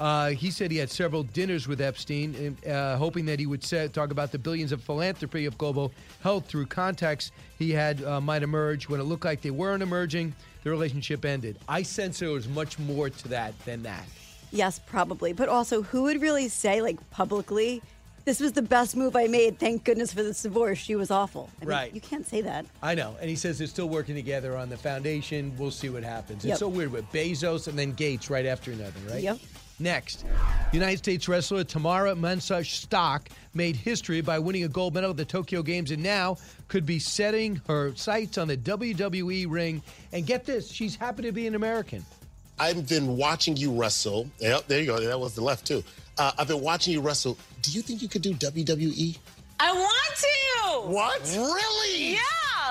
Uh, he said he had several dinners with Epstein, uh, hoping that he would say, talk about the billions of philanthropy of global health through contacts he had uh, might emerge. When it looked like they weren't emerging, the relationship ended. I sense there was much more to that than that. Yes, probably. But also, who would really say, like, publicly, this was the best move I made. Thank goodness for this divorce. She was awful. I mean, Right. You can't say that. I know. And he says they're still working together on the foundation. We'll see what happens. Yep. It's so weird with Bezos and then Gates right after another, right? Yep. Next, United States wrestler Tamara Mensah Stock made history by winning a gold medal at the Tokyo Games and now could be setting her sights on the WWE ring. And get this, she's happy to be an American. I've been watching you wrestle. Yep, there you go. That was the left too. Uh, I've been watching you wrestle. Do you think you could do WWE? I want to. What? Really? Yeah.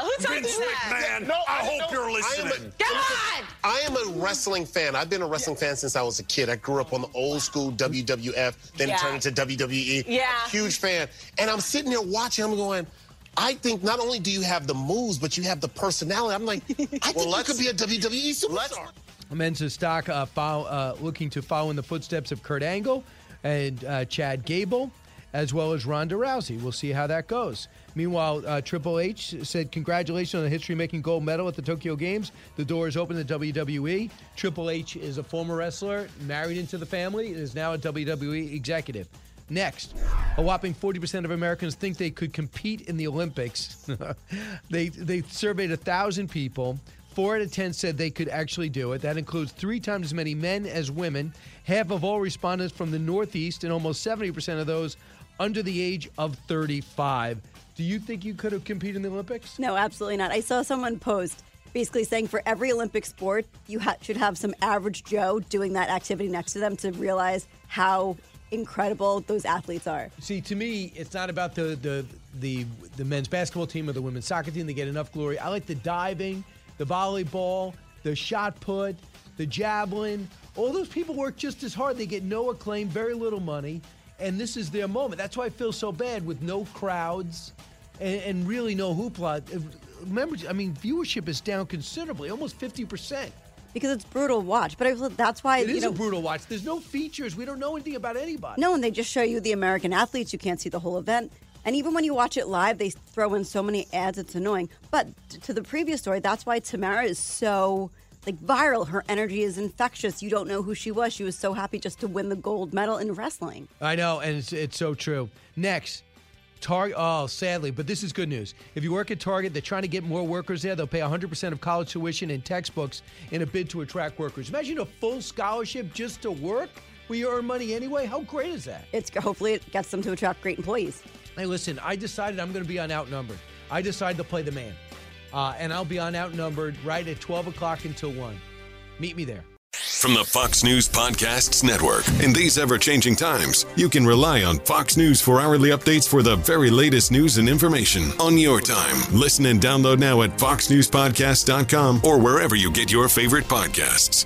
Who told Vince you that? McMahon, I hope you're I am a- listening. God. I am a wrestling fan. I've been a wrestling fan since I was a kid. I grew up on the old school WWF, then Yeah. it turned into WWE. Yeah. Huge fan. And I'm sitting there watching, I'm going, I think not only do you have the moves, but you have the personality. I'm like, I think you could be a WWE superstar. Mensah Stock uh, follow, uh, looking to follow in the footsteps of Kurt Angle and uh, Chad Gable, as well as Ronda Rousey. We'll see how that goes. Meanwhile, uh, Triple H said, Congratulations on the history making gold medal at the Tokyo Games. The door is open to WWE. Triple H is a former wrestler, married into the family, and is now a WWE executive. Next, a whopping 40% of Americans think they could compete in the Olympics. they, they surveyed 1,000 people. Four out of 10 said they could actually do it. That includes three times as many men as women. Half of all respondents from the Northeast, and almost 70% of those under the age of 35. Do you think you could have competed in the Olympics? No, absolutely not. I saw someone post basically saying for every Olympic sport, you ha- should have some average Joe doing that activity next to them to realize how incredible those athletes are. See, to me, it's not about the the the the men's basketball team or the women's soccer team. They get enough glory. I like the diving, the volleyball, the shot put, the javelin. All those people work just as hard. They get no acclaim, very little money, and this is their moment. That's why I feel so bad with no crowds and, and really no hoopla. Remember, I mean, viewership is down considerably, almost fifty percent. Because it's brutal watch, but I, that's why It you is know, a brutal watch. There's no features. We don't know anything about anybody. No, and they just show you the American athletes. You can't see the whole event. And even when you watch it live, they throw in so many ads, it's annoying. But to the previous story, that's why Tamara is so like viral. Her energy is infectious. You don't know who she was. She was so happy just to win the gold medal in wrestling. I know, and it's, it's so true. Next, Target. Oh, sadly, but this is good news. If you work at Target, they're trying to get more workers there. They'll pay 100% of college tuition and textbooks in a bid to attract workers. Imagine a full scholarship just to work where you earn money anyway. How great is that? It's hopefully it gets them to attract great employees. Hey, listen, I decided I'm going to be on Outnumbered. I decided to play the man, uh, and I'll be on Outnumbered right at 12 o'clock until one. Meet me there. From the Fox News Podcasts Network. In these ever changing times, you can rely on Fox News for hourly updates for the very latest news and information on your time. Listen and download now at foxnewspodcast.com or wherever you get your favorite podcasts.